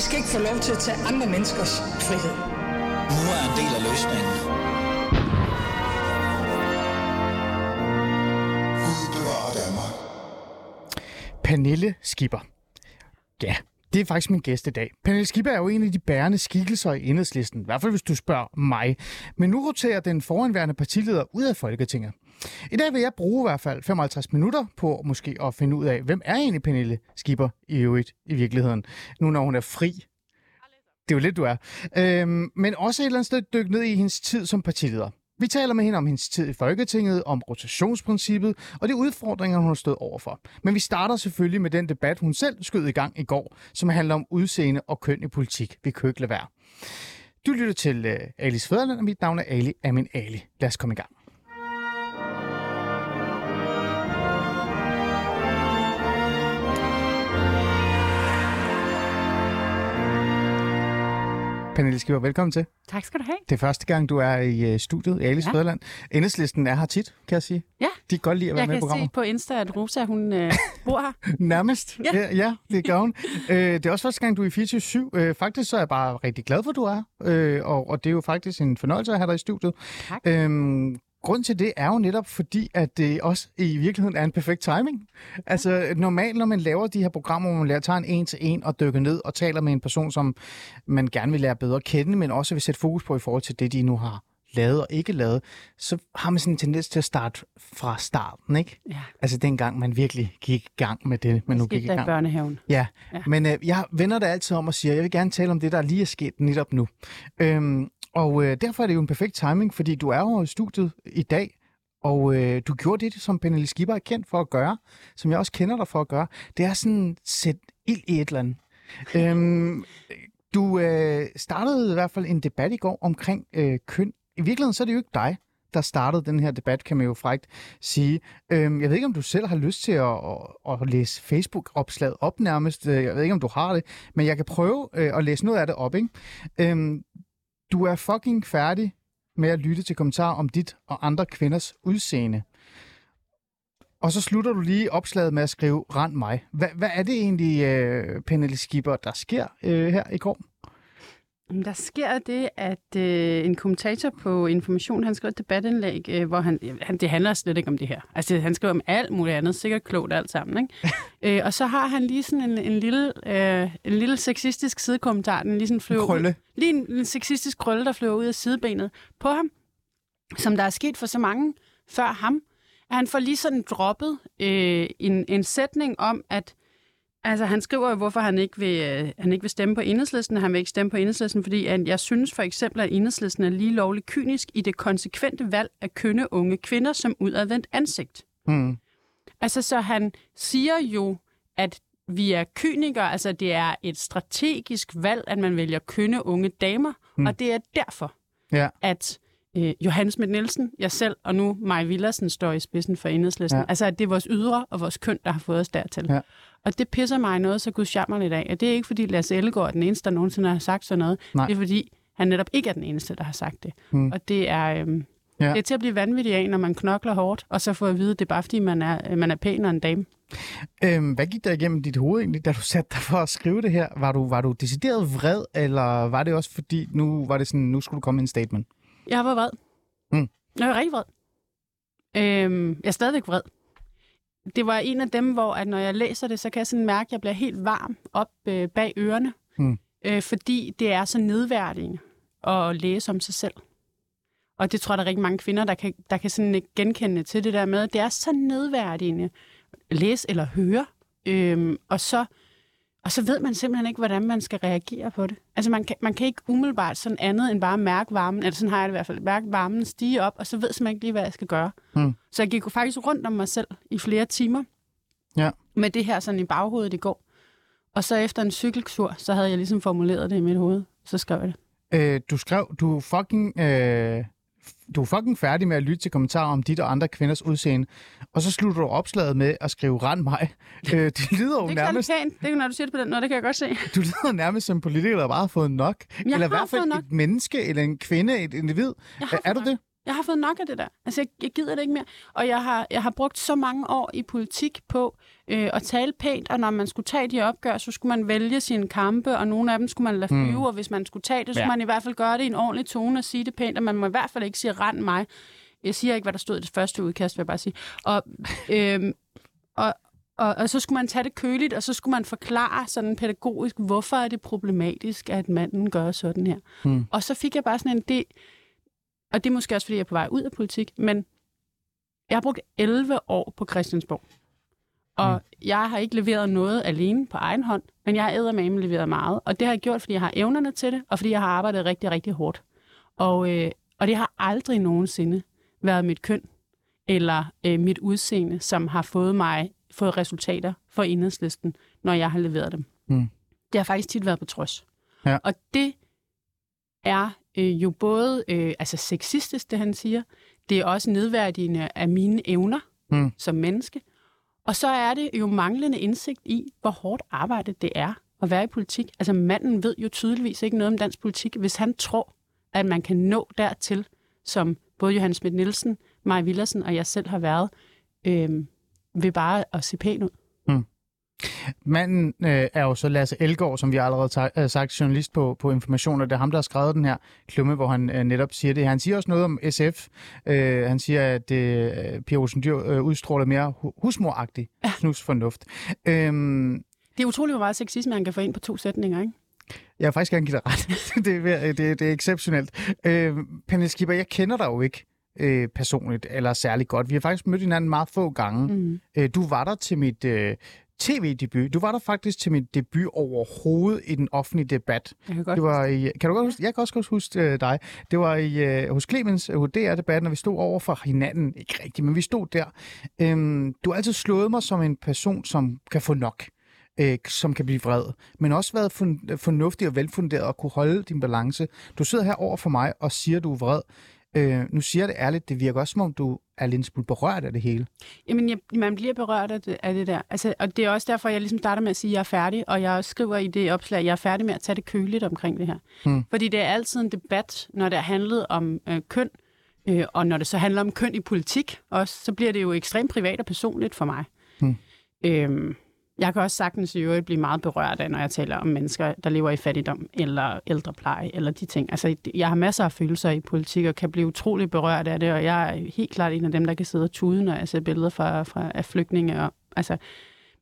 I skal ikke få lov til at tage andre menneskers frihed. Nu er en del af løsningen. Pernille Skipper. Ja, det er faktisk min gæst i dag. Pernille Skipper er jo en af de bærende skikkelser i enhedslisten, i hvert fald hvis du spørger mig. Men nu roterer den foranværende partileder ud af Folketinget. I dag vil jeg bruge i hvert fald 55 minutter på måske at finde ud af, hvem er egentlig Pernille Skipper i øvrigt i virkeligheden, nu når hun er fri. Det er jo lidt, du er. Øhm, men også et eller andet sted dykke ned i hendes tid som partileder. Vi taler med hende om hendes tid i Folketinget, om rotationsprincippet og de udfordringer, hun har stået overfor. Men vi starter selvfølgelig med den debat, hun selv skød i gang i går, som handler om udseende og køn i politik. Vi kan ikke lade være. Du lytter til øh, uh, Alis Fæderland, og mit navn er Ali Amin Ali. Lad os komme i gang. Pernille Skipper, velkommen til. Tak skal du have. Det er første gang, du er i uh, studiet i Alice ja. Fæderland. Enhedslisten er her tit, kan jeg sige. Ja, De kan godt lide at være jeg med i kan programmet. se på Insta, at Rosa hun øh, bor her. Nærmest. Ja, Ja. ja det gør hun. øh, det er også første gang, du er i 24 øh, Faktisk så er jeg bare rigtig glad for, at du er. Øh, og, og det er jo faktisk en fornøjelse at have dig i studiet. Tak. Øhm, Grunden til det er jo netop fordi, at det også i virkeligheden er en perfekt timing. Altså normalt, når man laver de her programmer, hvor man lærer, tager en en til en og dykker ned og taler med en person, som man gerne vil lære bedre at kende, men også vil sætte fokus på i forhold til det, de nu har lavet og ikke lavet, så har man sådan en tendens til at starte fra starten, ikke? Ja, Altså dengang man virkelig gik i gang med det, man nu gik i der i gang. børnehaven. Ja, ja. Men øh, jeg vender det altid om og siger, jeg vil gerne tale om det, der lige er sket netop nu. Øhm, og øh, derfor er det jo en perfekt timing, fordi du er jo i studiet i dag, og øh, du gjorde det, som Pernille Skipper er kendt for at gøre, som jeg også kender dig for at gøre, det er sådan sætte ild i et eller andet. øhm, du øh, startede i hvert fald en debat i går omkring øh, køn. I virkeligheden så er det jo ikke dig, der startede den her debat, kan man jo frægt sige. Øhm, jeg ved ikke, om du selv har lyst til at, at, at læse Facebook-opslaget op nærmest. Øh, jeg ved ikke, om du har det, men jeg kan prøve øh, at læse noget af det op. Ikke? Øhm, du er fucking færdig med at lytte til kommentarer om dit og andre kvinders udseende. Og så slutter du lige opslaget med at skrive, rend mig. Hvad, hvad er det egentlig, øh, Pernille Skipper, der sker øh, her i går? Der sker det, at øh, en kommentator på Information, han skrev et debatindlæg, øh, hvor han, han, det handler slet ikke om det her. Altså, han skriver om alt muligt andet, sikkert klogt alt sammen, ikke? øh, og så har han lige sådan en, en, lille, øh, en lille sexistisk sidekommentar, den lige sådan flyver ud. Lige en, en sexistisk krølle, der flyver ud af sidebenet på ham, som der er sket for så mange før ham, at han får lige sådan droppet øh, en, en sætning om, at Altså, han skriver jo, hvorfor han ikke, vil, øh, han ikke vil stemme på enhedslisten. Han vil ikke stemme på enhedslisten, fordi at jeg synes for eksempel, at enhedslisten er lige lovligt kynisk i det konsekvente valg at kønne unge kvinder som udadvendt ansigt. Hmm. Altså, så han siger jo, at vi er kynikere, altså det er et strategisk valg, at man vælger kønne unge damer, mm. og det er derfor, Ja. at øh, Johannes Schmidt Nielsen, jeg selv og nu Maja Villersen står i spidsen for enhedslisten. Ja. Altså, at det er vores ydre og vores køn, der har fået os dertil. Ja. Og det pisser mig noget så gudsjammerligt af. Og det er ikke, fordi Lasse Ellegaard er den eneste, der nogensinde har sagt sådan noget. Nej. Det er, fordi han netop ikke er den eneste, der har sagt det. Mm. Og det er, øhm, Ja. ja. det er til at blive vanvittig af, når man knokler hårdt, og så får at vide, at det er bare, fordi man er, man er pæn og en dame. Øhm, hvad gik der igennem dit hoved egentlig, da du satte dig for at skrive det her? Var du, var du decideret vred, eller var det også fordi, nu var det sådan, nu skulle du komme med en statement? Jeg var vred. Mm. Jeg var rigtig vred. Øhm, jeg er stadigvæk vred. Det var en af dem, hvor at når jeg læser det, så kan jeg sådan mærke, at jeg bliver helt varm op øh, bag ørerne. Mm. Øh, fordi det er så nedværdigende at læse om sig selv. Og det tror jeg, der er rigtig mange kvinder, der kan, der kan sådan genkende til det der med, det er så nedværdigende at læse eller høre. Øhm, og så og så ved man simpelthen ikke, hvordan man skal reagere på det. Altså man kan, man kan ikke umiddelbart sådan andet end bare mærke varmen, eller sådan har jeg det i hvert fald, mærke varmen stige op, og så ved jeg simpelthen ikke lige, hvad jeg skal gøre. Hmm. Så jeg gik faktisk rundt om mig selv i flere timer Ja. med det her sådan i baghovedet i går. Og så efter en cykeltur, så havde jeg ligesom formuleret det i mit hoved. Så skrev jeg det. Øh, du skrev, du fucking, øh, du er fucking færdig med at lytte til kommentarer om dit og andre kvinders udseende, og så slutter du opslaget med at skrive rend mig. Øh, det lyder jo Det nærmest, pænt. Det er når du siger det på den måde, det kan jeg godt se. du lyder nærmest som en politiker, der bare har fået nok. Jeg eller i hvert fald nok. et menneske, eller en kvinde, et individ. Er, du fået det? Jeg har fået nok af det der. Altså, jeg, jeg gider det ikke mere. Og jeg har, jeg har brugt så mange år i politik på øh, at tale pænt, og når man skulle tage de opgør, så skulle man vælge sine kampe, og nogle af dem skulle man lade flyve, mm. og hvis man skulle tage det, så Ja. skulle man i hvert fald gøre det i en ordentlig tone og sige det pænt, og man må i hvert fald ikke sige, rend mig. Jeg siger ikke, hvad der stod i det første udkast, vil jeg bare sige. Og, øhm, og, og, og så skulle man tage det køligt, og så skulle man forklare sådan pædagogisk, hvorfor er det problematisk, at manden gør sådan her. Hmm. Og så fik jeg bare sådan en det og det er måske også, fordi jeg er på vej ud af politik, men jeg har brugt 11 år på Christiansborg. Og mm. jeg har ikke leveret noget alene på egen hånd, men jeg har eddermame leveret meget. Og det har jeg gjort, fordi jeg har evnerne til det, og fordi jeg har arbejdet rigtig, rigtig hårdt. Og, øh, og det har aldrig nogensinde været mit køn eller øh, mit udseende, som har fået mig fået resultater for enhedslisten, når jeg har leveret dem. Mm. Det har faktisk tit været på trods. Ja. Og det er øh, jo både øh, altså sexistisk, det han siger, det er også nedværdigende af mine evner Mm. som menneske, og så er det jo manglende indsigt i, hvor hårdt arbejde det er at være i politik. Altså manden ved jo tydeligvis ikke noget om dansk politik, hvis han tror, at man kan nå dertil, som både Johannes Schmidt Nielsen, Maja Villersen og jeg selv har været, øh, ved bare at se pæn ud. Manden øh, er jo så Lasse Elgaard, som vi allerede har sagt, journalist på, på Information, og det er ham, der har skrevet den her klumme, hvor han øh, netop siger det. Han siger også noget om SF. Øh, han siger, at øh, Pia Olsen Dyr øh, udstråler mere hu- husmoragtig snusfornuft. Øhm, Det er utroligt, hvor meget sexisme han kan få ind på to sætninger, ikke? jeg vil faktisk gerne give dig ret. det, er, det, det er exceptionelt. Øh, Pernille Skipper, jeg kender dig jo ikke øh, personligt eller særlig godt. Vi har faktisk mødt hinanden meget få gange. Mm. Øh, du var der til mit øh, tv-debut. Du var der faktisk til mit debut overhovedet i den offentlige debat. Jeg kan godt Det var i, kan du godt huske, jeg kan også godt huske øh, dig. Det var i, øh, hos Clemens øh, DR-debatten, og vi stod over for hinanden. Ikke rigtigt, men vi stod der. Øhm, du har altid slået mig som en person, som kan få nok. Øh, som kan blive vred. Men også været fun- fornuftig og velfunderet og kunne holde din balance. Du sidder her over for mig og siger, du er vred. Øh, nu siger jeg det ærligt, det virker også som om, du er lidt smule berørt af det hele. Jamen, jeg, man bliver berørt af det, af det der. Altså, og det er også derfor, jeg ligesom starter med at sige, at jeg er færdig, og jeg skriver i det opslag, at jeg er færdig med at tage det køligt omkring det her. Hmm. Fordi det er altid en debat, når det er handlet om øh, køn, øh, og når det så handler om køn i politik også, så bliver det jo ekstremt privat og personligt for mig. Hmm. Øhm, jeg kan også sagtens i øvrigt blive meget berørt af, når jeg taler om mennesker, der lever i fattigdom eller ældrepleje eller de ting. Altså, jeg har masser af følelser i politik og kan blive utrolig berørt af det, og jeg er helt klart en af dem, der kan sidde og tude, når jeg ser billeder fra, fra, af flygtninge. Og, altså,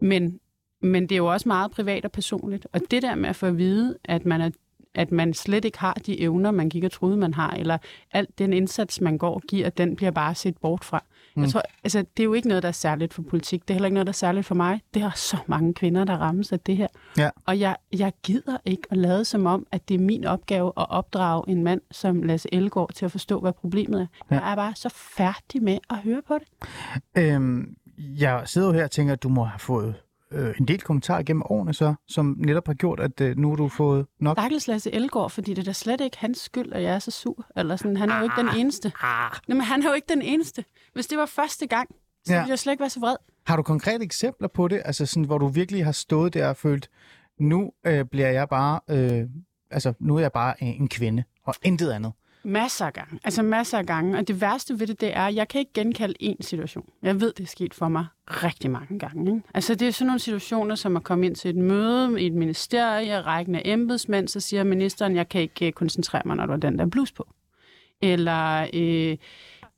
men, men det er jo også meget privat og personligt. Og det der med at få at vide, at man, er, at man slet ikke har de evner, man gik og troede, man har, eller alt den indsats, man går og giver, den bliver bare set bort fra. Mm. Jeg tror, altså, det er jo ikke noget, der er særligt for politik. Det er heller ikke noget, der er særligt for mig. Det er så mange kvinder, der rammes af det her. Ja. Og jeg, jeg gider ikke at lade som om, at det er min opgave at opdrage en mand som Lasse Elgaard til at forstå, hvad problemet er. Ja. Jeg er bare så færdig med at høre på det. Øhm, jeg sidder jo her og tænker, at du må have fået øh, en del kommentarer gennem årene, så, som netop har gjort, at øh, nu har du fået nok. Stakkels Lasse Elgaard, fordi det er da slet ikke hans skyld, at jeg er så sur. Eller sådan, han er jo ikke den eneste. Ah. Jamen, han er jo ikke den eneste. Hvis det var første gang, så Ja. ville jeg slet ikke være så vred. Har du konkrete eksempler på det, altså sådan, hvor du virkelig har stået der og følt, nu øh, bliver jeg bare, øh, altså nu er jeg bare en kvinde, og intet andet. Masser af gange. Altså masser af gange. Og det værste ved det, det er, at jeg kan ikke genkalde én situation. Jeg ved, det er sket for mig rigtig mange gange. Ikke? Altså det er sådan nogle situationer, som at komme ind til et møde i et ministerie, rækken af embedsmænd, så siger ministeren, jeg kan ikke øh, koncentrere mig, når du har den der blus på. Eller... Øh,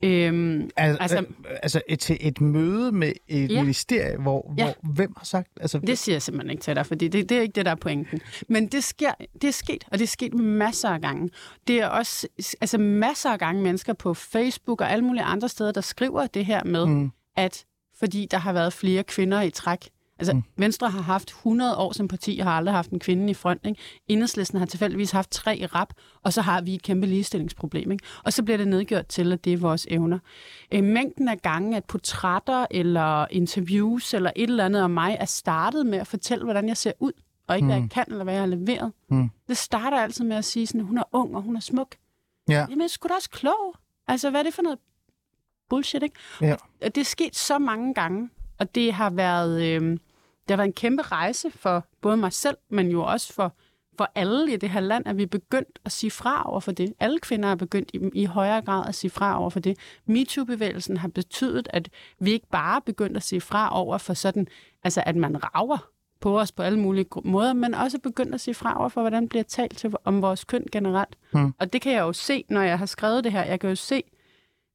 Øhm, Al- Altså- altså, et, til et møde med et Ja. ministerie, hvor, Ja. hvor hvem har sagt, altså Det siger jeg simpelthen ikke til dig, fordi det, det er ikke det, der er pointen. Men det, sker, det er sket, og det er sket masser af gange. Det er også altså masser af gange mennesker på Facebook og alle mulige andre steder, der skriver det her med, mm. at fordi der har været flere kvinder i træk. Altså, mm. Venstre har haft 100 år som parti, og har aldrig haft en kvinde i front. Ikke? Enhedslisten har tilfældigvis haft tre i rap, og så har vi et kæmpe ligestillingsproblem. Ikke? Og så bliver det nedgjort til, at det er vores evner. Øh, mængden af gange, at portrætter eller interviews eller et eller andet om mig er startet med at fortælle, hvordan jeg ser ud, og ikke, hvad jeg kan eller hvad jeg har leveret. Mm. Det starter altid med at sige, sådan, hun er ung og hun er smuk. ja, Jamen, jeg sgu da også klog. Altså, hvad er det for noget bullshit, ikke? ja. Og det er sket så mange gange, og det har været, øh, det har været en kæmpe rejse for både mig selv, men jo også for, for alle i det her land, at vi er begyndt at sige fra over for det. Alle kvinder er begyndt i, i højere grad at sige fra over for det. MeToo-bevægelsen har betydet, at vi ikke bare er begyndt at sige fra over for sådan, altså at man rager på os på alle mulige måder, men også begyndt at sige fra over for, hvordan bliver talt til om vores køn generelt. Hmm. Og det kan jeg jo se, når jeg har skrevet det her. Jeg kan jo se,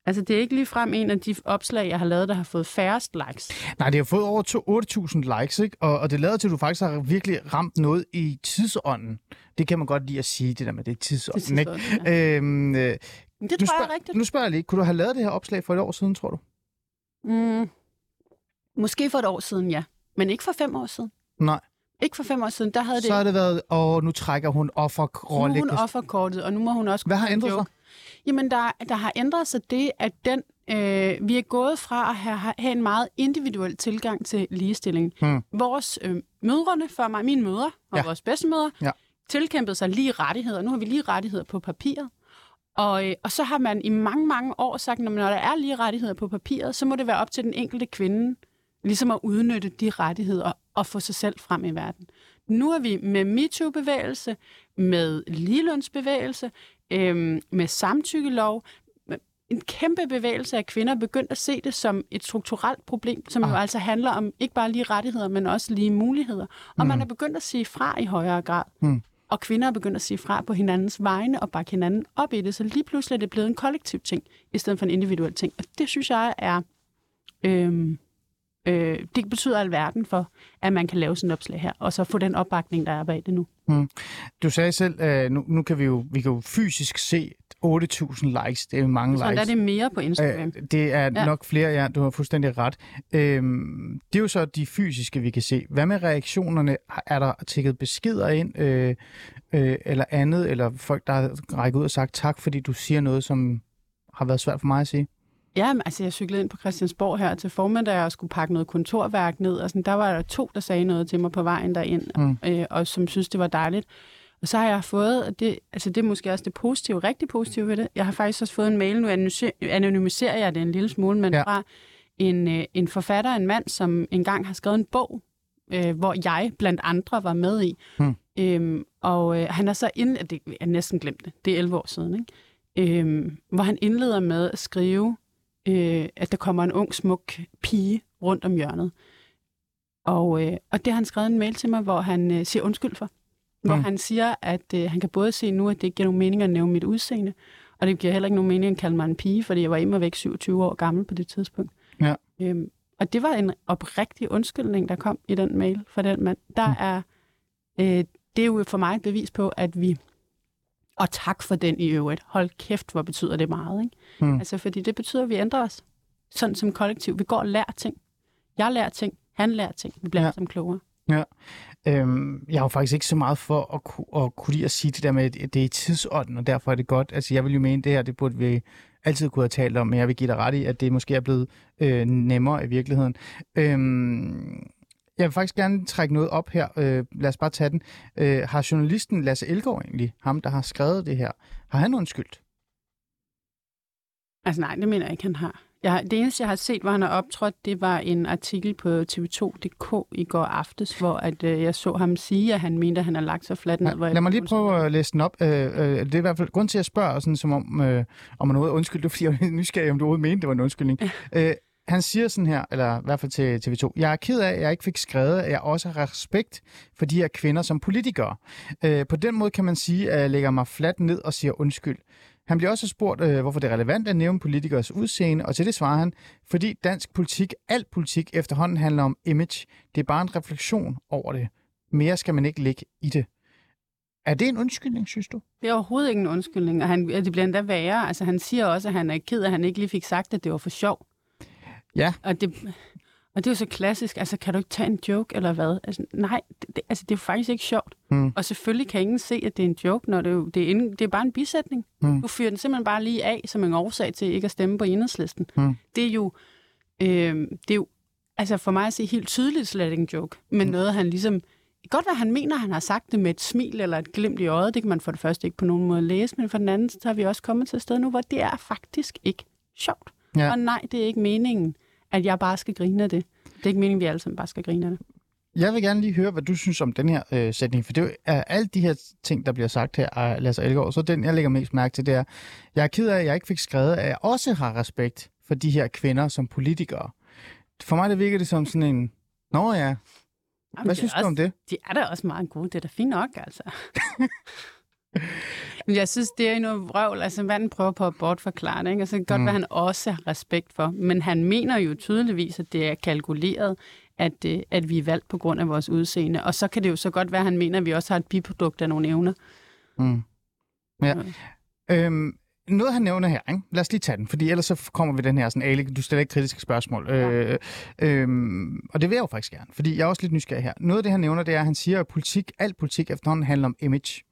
Altså, det er ikke lige frem en af de opslag, jeg har lavet, der har fået færrest likes. Nej, det har fået over 8.000 likes, ikke? Og, og det lader til, at du faktisk har virkelig ramt noget i tidsånden. Det kan man godt lide at sige, det der med det er tidsånden, det er tidsånden ikke? Ja. Øhm, øh, det tror spørg- jeg rigtigt. Nu spørger jeg lige, kunne du have lavet det her opslag for et år siden, tror du? Mm, måske for et år siden, ja. Men ikke for fem år siden. Nej. Ikke for fem år siden, der havde det... Så har det været, og nu trækker hun offerkortet. Nu er hun offerkortet, og nu må hun også... Hvad har ændret sig? Jamen, der, der har ændret sig det, at den, øh, vi er gået fra at have, have en meget individuel tilgang til ligestilling. Hmm. Vores øh, mødrene, for mig, mine mødre og ja. vores bedstemødre, ja. tilkæmpede sig lige rettigheder. Nu har vi lige rettigheder på papiret. Og, øh, og så har man i mange, mange år sagt, at når der er lige rettigheder på papiret, så må det være op til den enkelte kvinde ligesom at udnytte de rettigheder og få sig selv frem i verden. Nu er vi med MeToo-bevægelse, med ligelønsbevægelse, øhm, med samtykkelov, en kæmpe bevægelse af kvinder begyndt at se det som et strukturelt problem, som ah. jo altså handler om ikke bare lige rettigheder, men også lige muligheder. Og mm. man er begyndt at sige fra i højere grad. Mm. Og kvinder er begyndt at sige fra på hinandens vegne og bakke hinanden op i det. Så lige pludselig er det blevet en kollektiv ting, i stedet for en individuel ting. Og det synes jeg er... Øhm, øh, det betyder alverden for, at man kan lave sådan en opslag her, og så få den opbakning, der er bag det nu. Mm. Du sagde selv, at nu, nu kan vi jo, vi kan jo fysisk se 8.000 likes. Det er mange så likes. Så er det mere på Instagram. Øh, det er ja. nok flere, ja. Du har fuldstændig ret. Øhm, det er jo så de fysiske, vi kan se. Hvad med reaktionerne? Er der tækket beskeder ind, øh, øh, eller andet, eller folk, der har rækket ud og sagt tak, fordi du siger noget, som har været svært for mig at sige? Ja, altså jeg cyklede ind på Christiansborg her til formiddag og skulle pakke noget kontorværk ned, og sådan, der var der to, der sagde noget til mig på vejen derind, mm. øh, og som synes, det var dejligt. Og så har jeg fået, og det, altså det er måske også det positive, rigtig positive ved det, jeg har faktisk også fået en mail, nu anonymiserer jeg det en lille smule, men ja. fra en, øh, en forfatter, en mand, som engang har skrevet en bog, øh, hvor jeg blandt andre var med i. Mm. Øhm, og øh, han er så ind, det er næsten glemt det, det er 11 år siden, ikke? Øhm, hvor han indleder med at skrive, øh, at der kommer en ung, smuk pige rundt om hjørnet. Og, øh, og det har han skrevet en mail til mig, hvor han øh, siger undskyld for. Hvor mm. han siger, at øh, han kan både se nu, at det ikke giver nogen mening at nævne mit udseende, og det giver heller ikke nogen mening at kalde mig en pige, fordi jeg var immer væk 27 år gammel på det tidspunkt. Ja. Øhm, og det var en oprigtig undskyldning, der kom i den mail fra den mand. Der mm. er, øh, det er jo for mig et bevis på, at vi og tak for den i øvrigt. Hold kæft, hvor betyder det meget. Ikke? Mm. Altså, fordi det betyder, at vi ændrer os. Sådan som kollektiv. Vi går og lærer ting. Jeg lærer ting. Han lærer ting. Vi bliver ja. som klogere. Ja. Øhm, jeg har jo faktisk ikke så meget for at, ku- at kunne lide at sige det der med, at det er tidsånden, og derfor er det godt. Altså, jeg vil jo mene, det her, det burde vi altid kunne have talt om, men jeg vil give dig ret i, at det måske er blevet øh, nemmere i virkeligheden. Øhm, jeg vil faktisk gerne trække noget op her. Øh, lad os bare tage den. Øh, har journalisten Lasse Elgaard egentlig, ham der har skrevet det her, har han undskyldt? Altså nej, det mener jeg ikke, han har. Jeg, det eneste, jeg har set, hvor han har optrådt, det var en artikel på tv2.dk i går aftes, hvor at, øh, jeg så ham sige, at han mente, at han har lagt sig fladt ned. Ja, lad mig lige prøve at læse den op. Øh, øh, det er i hvert fald grund til at spørge, sådan, som om, øh, om man noget undskyld, det er fordi, jeg er nysgerrig, om du overhovedet mente, det var en undskyldning. Ja. Øh, han siger sådan her, eller i hvert fald til TV2, jeg er ked af, at jeg ikke fik skrevet, at jeg også har respekt for de her kvinder som politikere. Øh, på den måde kan man sige, at jeg lægger mig fladt ned og siger undskyld. Han bliver også spurgt, øh, hvorfor det er relevant at nævne politikers udseende, og til det svarer han, fordi dansk politik, al politik efterhånden handler om image. Det er bare en refleksion over det. Mere skal man ikke lægge i det. Er det en undskyldning, synes du? Det er overhovedet ikke en undskyldning, og han, det bliver endda værre. Altså, han siger også, at han er ked af, at han ikke lige fik sagt, at det var for sjov. Ja. Og det, og det er jo så klassisk. Altså, kan du ikke tage en joke, eller hvad? Altså, nej, det, altså, det er jo faktisk ikke sjovt. Mm. Og selvfølgelig kan ingen se, at det er en joke, når det, jo, det, er, en, det er bare en bisætning. Mm. Du fyrer den simpelthen bare lige af, som en årsag til ikke at stemme på enhedslisten. Mm. Det er jo... Øh, det er jo altså for mig at se helt tydeligt slet ikke en joke, men mm. noget, han ligesom... Godt, hvad han mener, han har sagt det med et smil eller et glimt i øjet. Det kan man for det første ikke på nogen måde læse, men for den anden, så har vi også kommet til et sted nu, hvor det er faktisk ikke sjovt. Ja. Og nej, det er ikke meningen, at jeg bare skal grine af det. Det er ikke meningen, at vi alle sammen bare skal grine af det. Jeg vil gerne lige høre, hvad du synes om den her øh, sætning, for det er alle de her ting, der bliver sagt her af Lasse Elgaard, så den, jeg lægger mest mærke til, det er, jeg er ked af, at jeg ikke fik skrevet, at jeg også har respekt for de her kvinder som politikere. For mig det virker det som sådan en, nå ja, Jamen, hvad synes du også, om det? De er da også meget gode. Det er da fint nok, altså. Men jeg synes, det er noget vrøvl. Altså, manden prøver på at bortforklare det, ikke? Altså, det kan godt Mm. være, han også har respekt for. Men han mener jo tydeligvis, at det er kalkuleret, at, øh, at vi er valgt på grund af vores udseende. Og så kan det jo så godt være, at han mener, at vi også har et biprodukt af nogle evner. Mm. Ja. Øhm, noget han nævner her, ikke? lad os lige tage den, fordi ellers så kommer vi den her sådan, Ali, du stiller ikke kritiske spørgsmål. Ja. Øh, øhm, og det vil jeg jo faktisk gerne, fordi jeg er også lidt nysgerrig her. Noget af det, han nævner, det er, at han siger, at politik, alt politik efterhånden handler om image.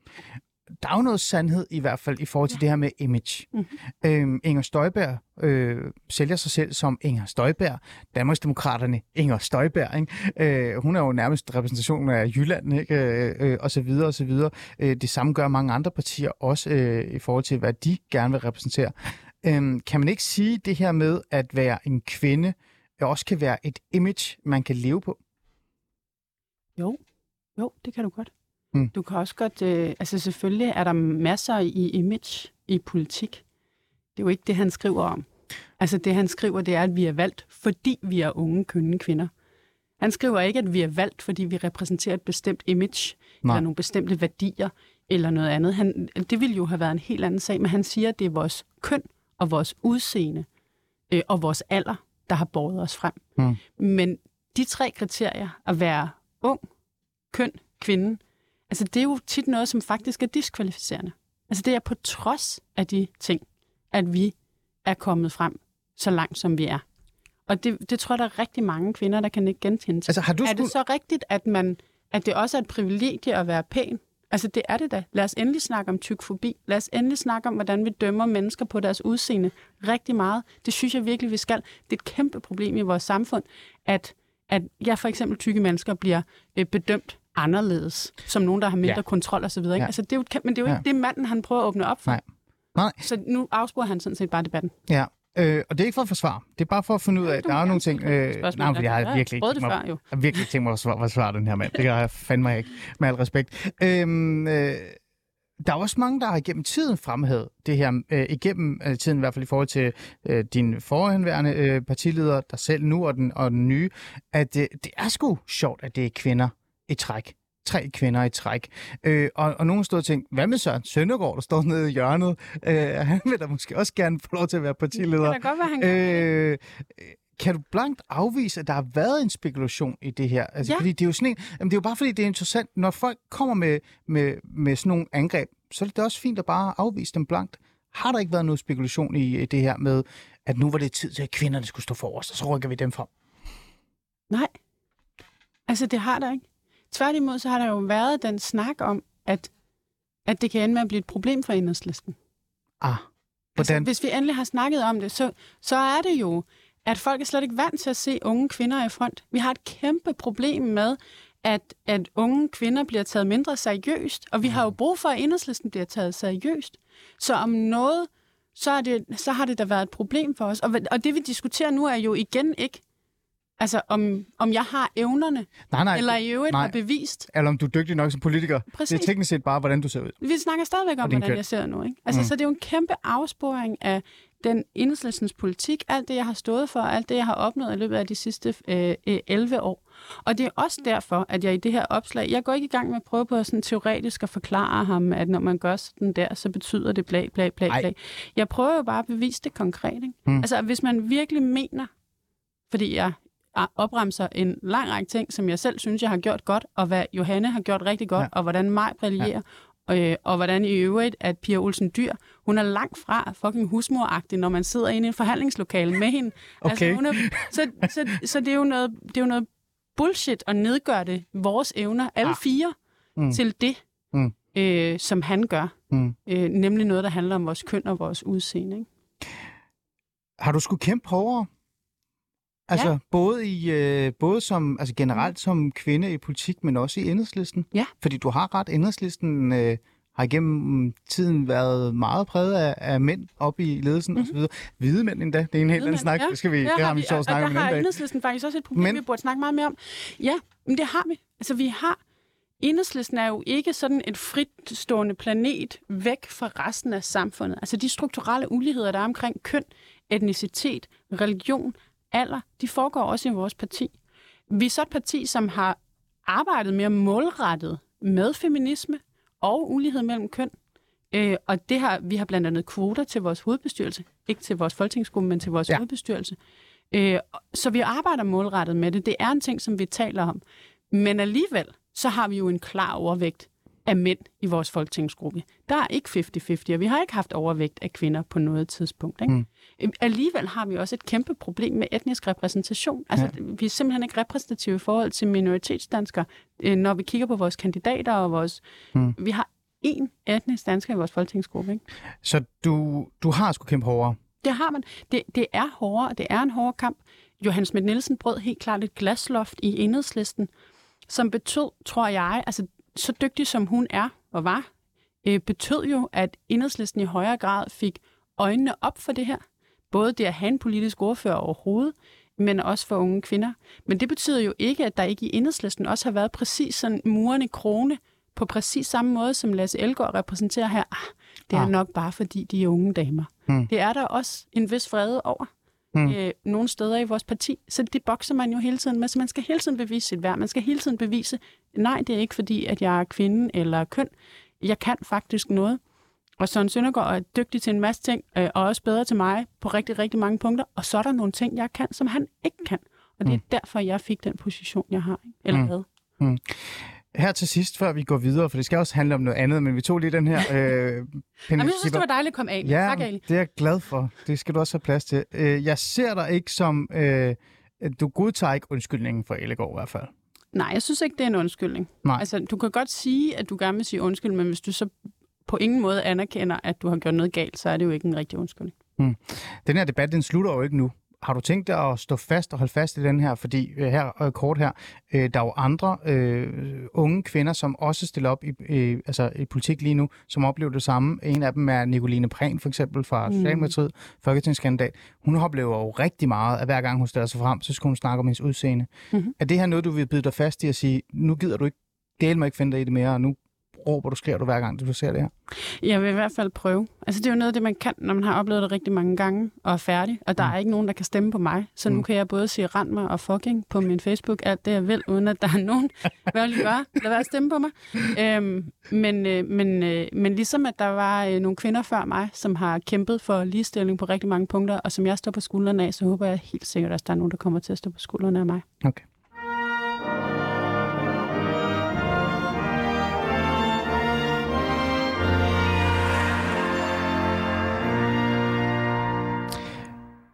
Der er jo noget sandhed i hvert fald i forhold til det her med image. Mhm. Øhm, Inger Støjberg øh, sælger sig selv som Inger Støjberg. Danmarksdemokraterne Inger Støjberg. Ikke? Øh, hun er jo nærmest repræsentation af Jylland, ikke? Øh, øh, og så videre, og så videre. Øh, det samme gør mange andre partier også øh, i forhold til, hvad de gerne vil repræsentere. Øhm, kan man ikke sige det her med at være en kvinde, også kan være et image, man kan leve på? Jo, jo, det kan du godt. Mm. Du kan også godt, øh, altså selvfølgelig er der masser i image i politik. Det er jo ikke det, han skriver om. Altså det, han skriver, det er, at vi er valgt, fordi vi er unge, kønne kvinder. Han skriver ikke, at vi er valgt, fordi vi repræsenterer et bestemt image, Nej. eller nogle bestemte værdier, eller noget andet. Han, det ville jo have været en helt anden sag, men han siger, at det er vores køn og vores udseende øh, og vores alder, der har båret os frem. Mm. Men de tre kriterier, at være ung, køn, kvinde, altså det er jo tit noget, som faktisk er diskvalificerende. Altså det er på trods af de ting, at vi er kommet frem så langt, som vi er. Og det, det tror jeg, der er rigtig mange kvinder, der kan ikke genkende til. Altså, har du er skulle... det så rigtigt, at, man, at det også er et privilegie at være pæn? Altså, det er det da. Lad os endelig snakke om tykfobi. Lad os endelig snakke om, hvordan vi dømmer mennesker på deres udseende rigtig meget. Det synes jeg virkelig, vi skal. Det er et kæmpe problem i vores samfund, at, at ja, for eksempel tykke mennesker bliver øh, bedømt anderledes, som nogen, der har mindre Ja. kontrol osv. Ja. Altså, det er jo men det er jo Ja. ikke det, manden han prøver at åbne op for. Nej. Nej. Så nu afsporer han sådan set bare debatten. Ja, øh, og det er ikke for at forsvare. Det er bare for at finde ud af, at der er nogle ting... Øh, nej, fordi jeg har virkelig ikke tænkt mig, jeg har virkelig tænkt mig at svare, at svare den her mand. Det kan jeg fandme ikke, med al respekt. Øhm, øh, der er også mange, der har igennem tiden fremhævet det her, øh, igennem øh, tiden i hvert fald i forhold til øh, din forhenværende øh, partileder, der selv nu og den, og den nye, at øh, det er sgu sjovt, at det er kvinder i træk. Tre kvinder i træk. Øh, og, og nogen stod og tænkte, hvad med Søren Søndergaard, der står nede i hjørnet? Øh, han vil da måske også gerne få lov til at være partileder. Det kan da godt være, han det. Øh, kan du blankt afvise, at der har været en spekulation i det her? Altså, Ja. fordi det er jo sådan en, jamen, det er jo bare fordi, det er interessant. Når folk kommer med, med, med sådan nogle angreb, så er det også fint at bare afvise dem blankt. Har der ikke været noget spekulation i i det her med, at nu var det tid til, at kvinderne skulle stå forrest, og så rykker vi dem frem? Nej. Altså, det har der ikke. Tværtimod, så har der jo været den snak om, at, at det kan ende med at blive et problem for enhedslisten. Ah, Altså, hvordan? hvis vi endelig har snakket om det, så, så er det jo, at folk er slet ikke vant til at se unge kvinder i front. Vi har et kæmpe problem med, at, at unge kvinder bliver taget mindre seriøst, og vi har jo brug for, at enhedslisten bliver taget seriøst. Så om noget, så, er det, så har det da været et problem for os. Og, og det, vi diskuterer nu, er jo igen ikke, altså om, om jeg har evnerne, nej, nej. eller i øvrigt nej. har bevist. Eller om du er dygtig nok som politiker. Præcis. Det er teknisk set bare, hvordan du ser ud. Vi snakker stadigvæk om, hvordan køn. jeg ser nu. Ikke? Altså, Mm. Så det er jo en kæmpe afsporing af den enhedslæsens politik, alt det, jeg har stået for, alt det, jeg har opnået i løbet af de sidste øh, øh, 11 år. Og det er også derfor, at jeg i det her opslag, jeg går ikke i gang med at prøve på sådan teoretisk at forklare ham, at når man gør sådan der, så betyder det bla bla bla Ej. bla. Jeg prøver jo bare at bevise det konkret. Ikke? Mm. Altså, hvis man virkelig mener, fordi jeg opremser en lang række ting, som jeg selv synes, jeg har gjort godt, og hvad Johanne har gjort rigtig godt, Ja. og hvordan mig brillerer, ja. øh, og hvordan i øvrigt, at Pia Olsen Dyr, hun er langt fra fucking husmoragtig, når man sidder inde i en forhandlingslokale med hende. Altså, Okay. hun er, så, så, så det er jo noget, det er jo noget bullshit at nedgøre det, vores evner, alle Ah. fire, mm. til det, Mm. øh, som han gør. Mm. Øh, nemlig noget, der handler om vores køn og vores udseende. Ikke? Har du skulle kæmpe hårdere? Altså Ja. både i øh, både som altså generelt som kvinde i politik, men også i enhedslisten. Ja. Fordi du har ret, enhedslisten øh, har igennem tiden været meget præget af, af mænd op i ledelsen mm-hmm. osv. Hvide mænd endda. Det er en helt anden snak. Ja. Det, skal vi, Ja, det har vi sjovt snakket om Og der en har anden dag. enhedslisten faktisk også et problem, Men- vi burde snakke meget mere om. Ja, men det har vi. Altså, vi har... Enhedslisten er jo ikke sådan et fritstående planet væk fra resten af samfundet. Altså de strukturelle uligheder, der er omkring køn, etnicitet, religion, alder, de foregår også i vores parti. Vi er så et parti, som har arbejdet mere målrettet med feminisme og ulighed mellem køn. Øh, og det har, vi har blandt andet kvoter til vores hovedbestyrelse. Ikke til vores folketingsgruppe, men til vores Ja. hovedbestyrelse. Øh, så vi arbejder målrettet med det. Det er en ting, som vi taler om. Men alligevel, så har vi jo en klar overvægt af mænd i vores folketingsgruppe. Der er ikke 50-50, og vi har ikke haft overvægt af kvinder på noget tidspunkt. Ikke? Mm. Alligevel har vi også et kæmpe problem med etnisk repræsentation. Altså, ja. vi er simpelthen ikke repræsentative i forhold til minoritetsdanskere, øh, når vi kigger på vores kandidater og vores... Mm. Vi har én etnisk dansker i vores folketingsgruppe. Ikke? Så du, du har sgu kæmpe hårdere. Det har man. Det, det er hårdere, og det er en hård kamp. Johannes Schmidt Nielsen brød helt klart et glasloft i enhedslisten, som betød, tror jeg, altså så dygtig som hun er og var, øh, betød jo, at enhedslisten i højere grad fik øjnene op for det her. Både det at have en politisk ordfører overhovedet, men også for unge kvinder. Men det betyder jo ikke, at der ikke i enhedslisten også har været præcis sådan murende krone på præcis samme måde, som Lasse Elgaard repræsenterer her. Ah, det er Ah. nok bare fordi, de er unge damer. Hmm. Det er der også en vis vrede over Hmm. øh, nogle steder i vores parti. Så det bokser man jo hele tiden med. Så man skal hele tiden bevise sit værd. Man skal hele tiden bevise, nej, det er ikke fordi, at jeg er kvinde eller køn. Jeg kan faktisk noget. Og Søren Søndergaard er dygtig til en masse ting, øh, og også bedre til mig på rigtig, rigtig mange punkter. Og så er der nogle ting, jeg kan, som han ikke kan. Og det er derfor, jeg fik den position, jeg har. ikke? Eller Mm. havde. Her til sidst, før vi går videre, for det skal også handle om noget andet, men vi tog lige den her... Øh, Jamen, jeg synes, det var dejligt at komme af. Ja, tak, Ali. det er jeg glad for. Det skal du også have plads til. Øh, jeg ser dig ikke som... Øh, du godtager ikke undskyldningen for Ellegaard i hvert fald. Nej, jeg synes ikke, det er en undskyldning. Nej. Altså, du kan godt sige, at du gerne vil sige undskyld, men hvis du så på ingen måde anerkender, at du har gjort noget galt, så er det jo ikke en rigtig undskyldning. Den her debat, den slutter jo ikke nu. Har du tænkt dig at stå fast og holde fast i den her? Fordi øh, her øh, kort her, øh, der er jo andre øh, unge kvinder, som også stiller op i, øh, altså, i politik lige nu, som oplever det samme. En af dem er Nicoline Prehn, for eksempel fra Mm. Socialdemokratiet, folketingskandidat. Hun oplever jo rigtig meget, at hver gang hun stiller sig frem, så skal hun snakke om hendes udseende. Mhm. Er det her noget, du vil bide dig fast i at sige, nu gider du ikke, del mig ikke finde dig i det mere, og nu råber du, skriver du hver gang, du ser det her? Jeg vil i hvert fald prøve. Altså, det er jo noget af det, man kan, når man har oplevet det rigtig mange gange og er færdig. Og der Mm. er ikke nogen, der kan stemme på mig. Så nu Mm. kan jeg både sige rend mig og fucking på min Facebook, alt det jeg vil, uden at der er nogen, hvad vil gøre? Lad være at stemme på mig. Øhm, men, øh, men, øh, men ligesom at der var øh, nogle kvinder før mig, som har kæmpet for ligestilling på rigtig mange punkter, og som jeg står på skuldrene af, så håber jeg helt sikkert, at der er nogen, der kommer til at stå på skuldrene af mig. Okay.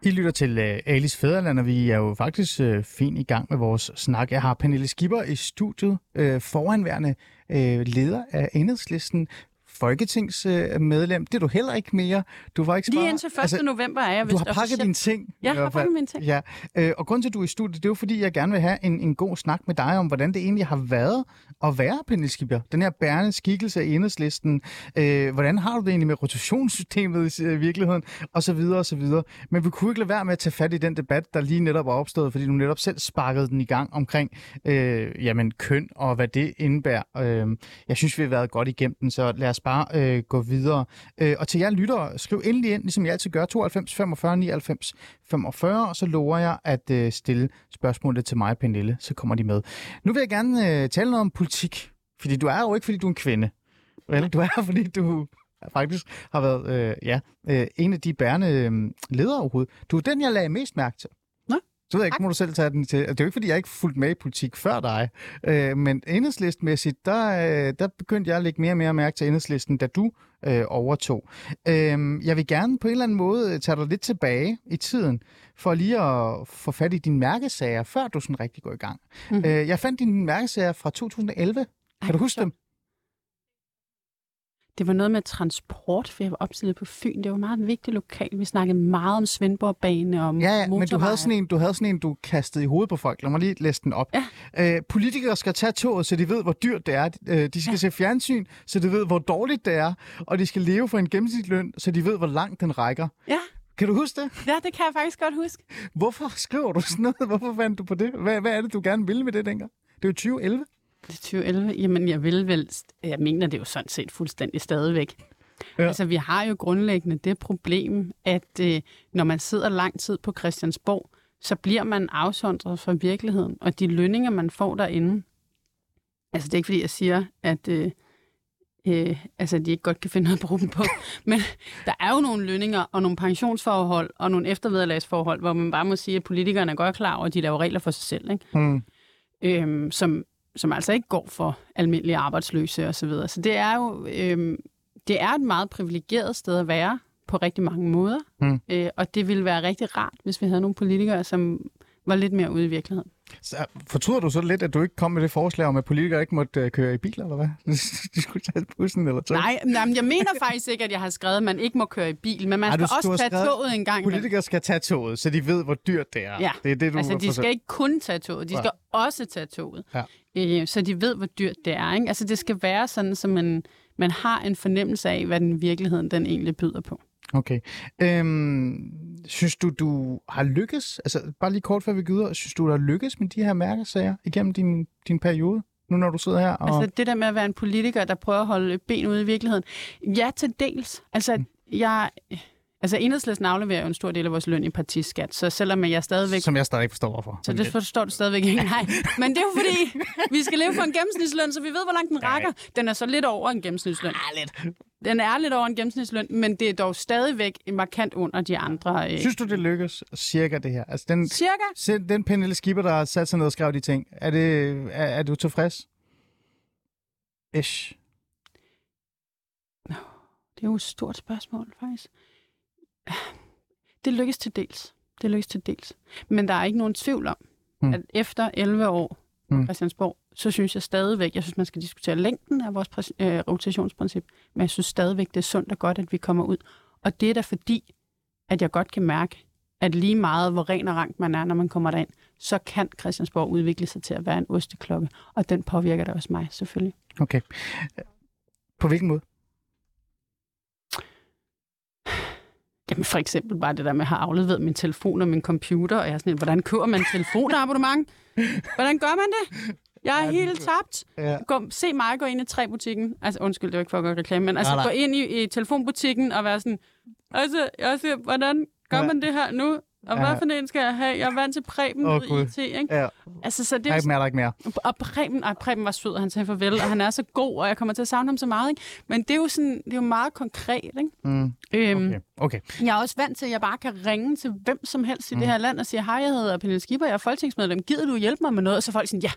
I lytter til uh, Alice Fæderland, og vi er jo faktisk uh, fint i gang med vores snak. Jeg har Pernille Skipper i studiet, uh, foranværende uh, leder af enhedslisten, folketingsmedlem. Det er du heller ikke mere. Du var ikke Lige svaret- indtil 1. Altså, november er jeg du har pakket dine ting. Jeg har pakket mine ting. Ja, øh, og grunden til, at du er i studiet, det er jo fordi, jeg gerne vil have en, en god snak med dig om, hvordan det egentlig har været at være Pernille Skipper. Den her bærende skikkelse af enhedslisten. Øh, hvordan har du det egentlig med rotationssystemet i øh, virkeligheden? Og så videre, og så videre. Men vi kunne ikke lade være med at tage fat i den debat, der lige netop er opstået, fordi du netop selv sparkede den i gang omkring øh, jamen, køn og hvad det indebærer. Øh, jeg synes, vi har været godt igennem den, så lad os bare øh, gå videre. Øh, og til jer lyttere, skriv endelig ind, ligesom jeg altid gør, 92 45 99 45, og så lover jeg at øh, stille spørgsmålet til mig og Pernille, så kommer de med. Nu vil jeg gerne øh, tale noget om politik, fordi du er jo ikke, fordi du er en kvinde. Vel, du er her, fordi du faktisk har været øh, ja, øh, en af de bærende øh, ledere overhovedet. Du er den, jeg lagde mest mærke til. Så ved jeg ikke, må du selv tage den til. Det er jo ikke, fordi jeg ikke fulgte med i politik før dig. Øh, men enhedslistmæssigt, der, øh, der begyndte jeg at lægge mere og mere mærke til enhedslisten, da du øh, overtog. Øh, jeg vil gerne på en eller anden måde tage dig lidt tilbage i tiden, for lige at få fat i dine mærkesager, før du sådan rigtig går i gang. Mhm. Mm-hmm. Øh, jeg fandt dine mærkesager fra 2011. Kan Ej, du huske hvor dem? Det var noget med transport, for jeg var opstillet på Fyn. Det var meget vigtigt lokalt. Vi snakkede meget om Svendborgbane og om Ja, ja, men du havde, sådan en, du havde sådan en, du kastede i hovedet på folk. Lad mig lige læse den op. Ja. Øh, politikere skal tage toget, så de ved, hvor dyrt det er. Øh, de skal ja. se fjernsyn, så de ved, hvor dårligt det er. Og de skal leve for en gennemsnitsløn, så de ved, hvor langt den rækker. Ja, Kan du huske det? ja, det kan jeg faktisk godt huske. Hvorfor skriver du sådan noget? Hvorfor fandt du på det? Hvad, hvad er det, du gerne ville med det dengang? Det er jo 2011. Det er 2011. Jamen, jeg vil vel... Jeg mener det er jo sådan set fuldstændig stadigvæk. Ja. Altså, vi har jo grundlæggende det problem, at øh, når man sidder lang tid på Christiansborg, så bliver man afsondret fra virkeligheden. Og de lønninger, man får derinde... Altså, det er ikke, fordi jeg siger, at... Øh, øh, altså, de ikke godt kan finde noget at bruge dem på. Men der er jo nogle lønninger og nogle pensionsforhold og nogle eftervederlagsforhold, hvor man bare må sige, at politikerne er godt klar over, at de laver regler for sig selv. Ikke? Hmm. øhm, som, som altså ikke går for almindelige arbejdsløse osv. Så, videre. så det er jo øhm, det er et meget privilegeret sted at være på rigtig mange måder. Mm. Øh, og det ville være rigtig rart, hvis vi havde nogle politikere, som var lidt mere ude i virkeligheden. Så, fortryder du så lidt, at du ikke kom med det forslag om, at politikere ikke måtte øh, køre i biler, eller hvad? De skulle tage bussen eller tog? Nej, nej, men jeg mener faktisk ikke, at jeg har skrevet, at man ikke må køre i bil, men man Ej, skal du- du også tage skrevet, toget en gang. Politikere skal tage toget, så de ved, hvor dyrt det er. Ja, det er det, du altså de skal ikke kun tage toget, de Ja. skal også tage toget. Ja. Øh, så de ved, hvor dyrt det er. Ikke? Altså det skal være sådan, så man, man har en fornemmelse af, hvad den virkeligheden den egentlig byder på. Okay. Øhm, synes du, du har lykkes, altså bare lige kort før vi går ud, synes du, du har lykkes med de her mærkesager igennem din, din periode, nu når du sidder her? Og... Altså det der med at være en politiker, der prøver at holde ben ude i virkeligheden. Ja, til dels. Altså, Mm. jeg... Altså, enhedslisten afleverer jo en stor del af vores løn i partiskat, så selvom jeg stadigvæk... Som jeg stadig ikke forstår, hvorfor. Så det forstår du stadigvæk ikke, nej. Men det er jo fordi, vi skal leve for en gennemsnitsløn, så vi ved, hvor langt den rækker. Den er så lidt over en gennemsnitsløn. lidt. Den er lidt over en gennemsnitsløn, men det er dog stadigvæk markant under de andre. Øh, Synes du, det lykkes cirka det her? Altså den, cirka? den Pernille Skipper, der har sat sig ned og skrevet de ting, er, det, er, er du tilfreds? Ish. Det er jo et stort spørgsmål, faktisk. Det lykkes til dels. Det lykkes til dels. Men der er ikke nogen tvivl om, Mm. at efter 11 år på Mm. Christiansborg, så synes jeg stadigvæk, jeg synes, man skal diskutere længden af vores øh, rotationsprincip, men jeg synes stadigvæk, det er sundt og godt, at vi kommer ud. Og det er da fordi, at jeg godt kan mærke, at lige meget, hvor ren og rank man er, når man kommer derind, så kan Christiansborg udvikle sig til at være en osteklokke, og den påvirker da også mig, selvfølgelig. Okay. På hvilken måde? Jamen for eksempel bare det der med at have afleveret min telefon og min computer, og jeg er sådan, hvordan køber man telefonabonnement? Hvordan gør man det? Jeg er helt tabt. Ja. Gå, se mig gå ind i tre butikken. Altså undskyld, det var ikke for at gøre reklame, men altså Nej, nej. gå ind i, i telefonbutikken og være sådan, altså, jeg siger, hvordan gør Ja. man det her nu? Og Ja. hvad for en skal jeg have? Jeg er vant til Preben oh, Gud. IT, ikke? Ja, Altså, så det er ikke mere, der er ikke mere. og Preben, ej, Preben var sød, og han sagde farvel, og han er så god, og jeg kommer til at savne ham så meget. Ikke? Men det er jo, sådan, det er jo meget konkret. Ikke? Mm. Øhm, Okay. okay. jeg er også vant til, at jeg bare kan ringe til hvem som helst i Mm. det her land og sige, hej, jeg hedder Pernille Skipper, jeg er folketingsmedlem. Gider du hjælpe mig med noget? Og så folk sådan, ja,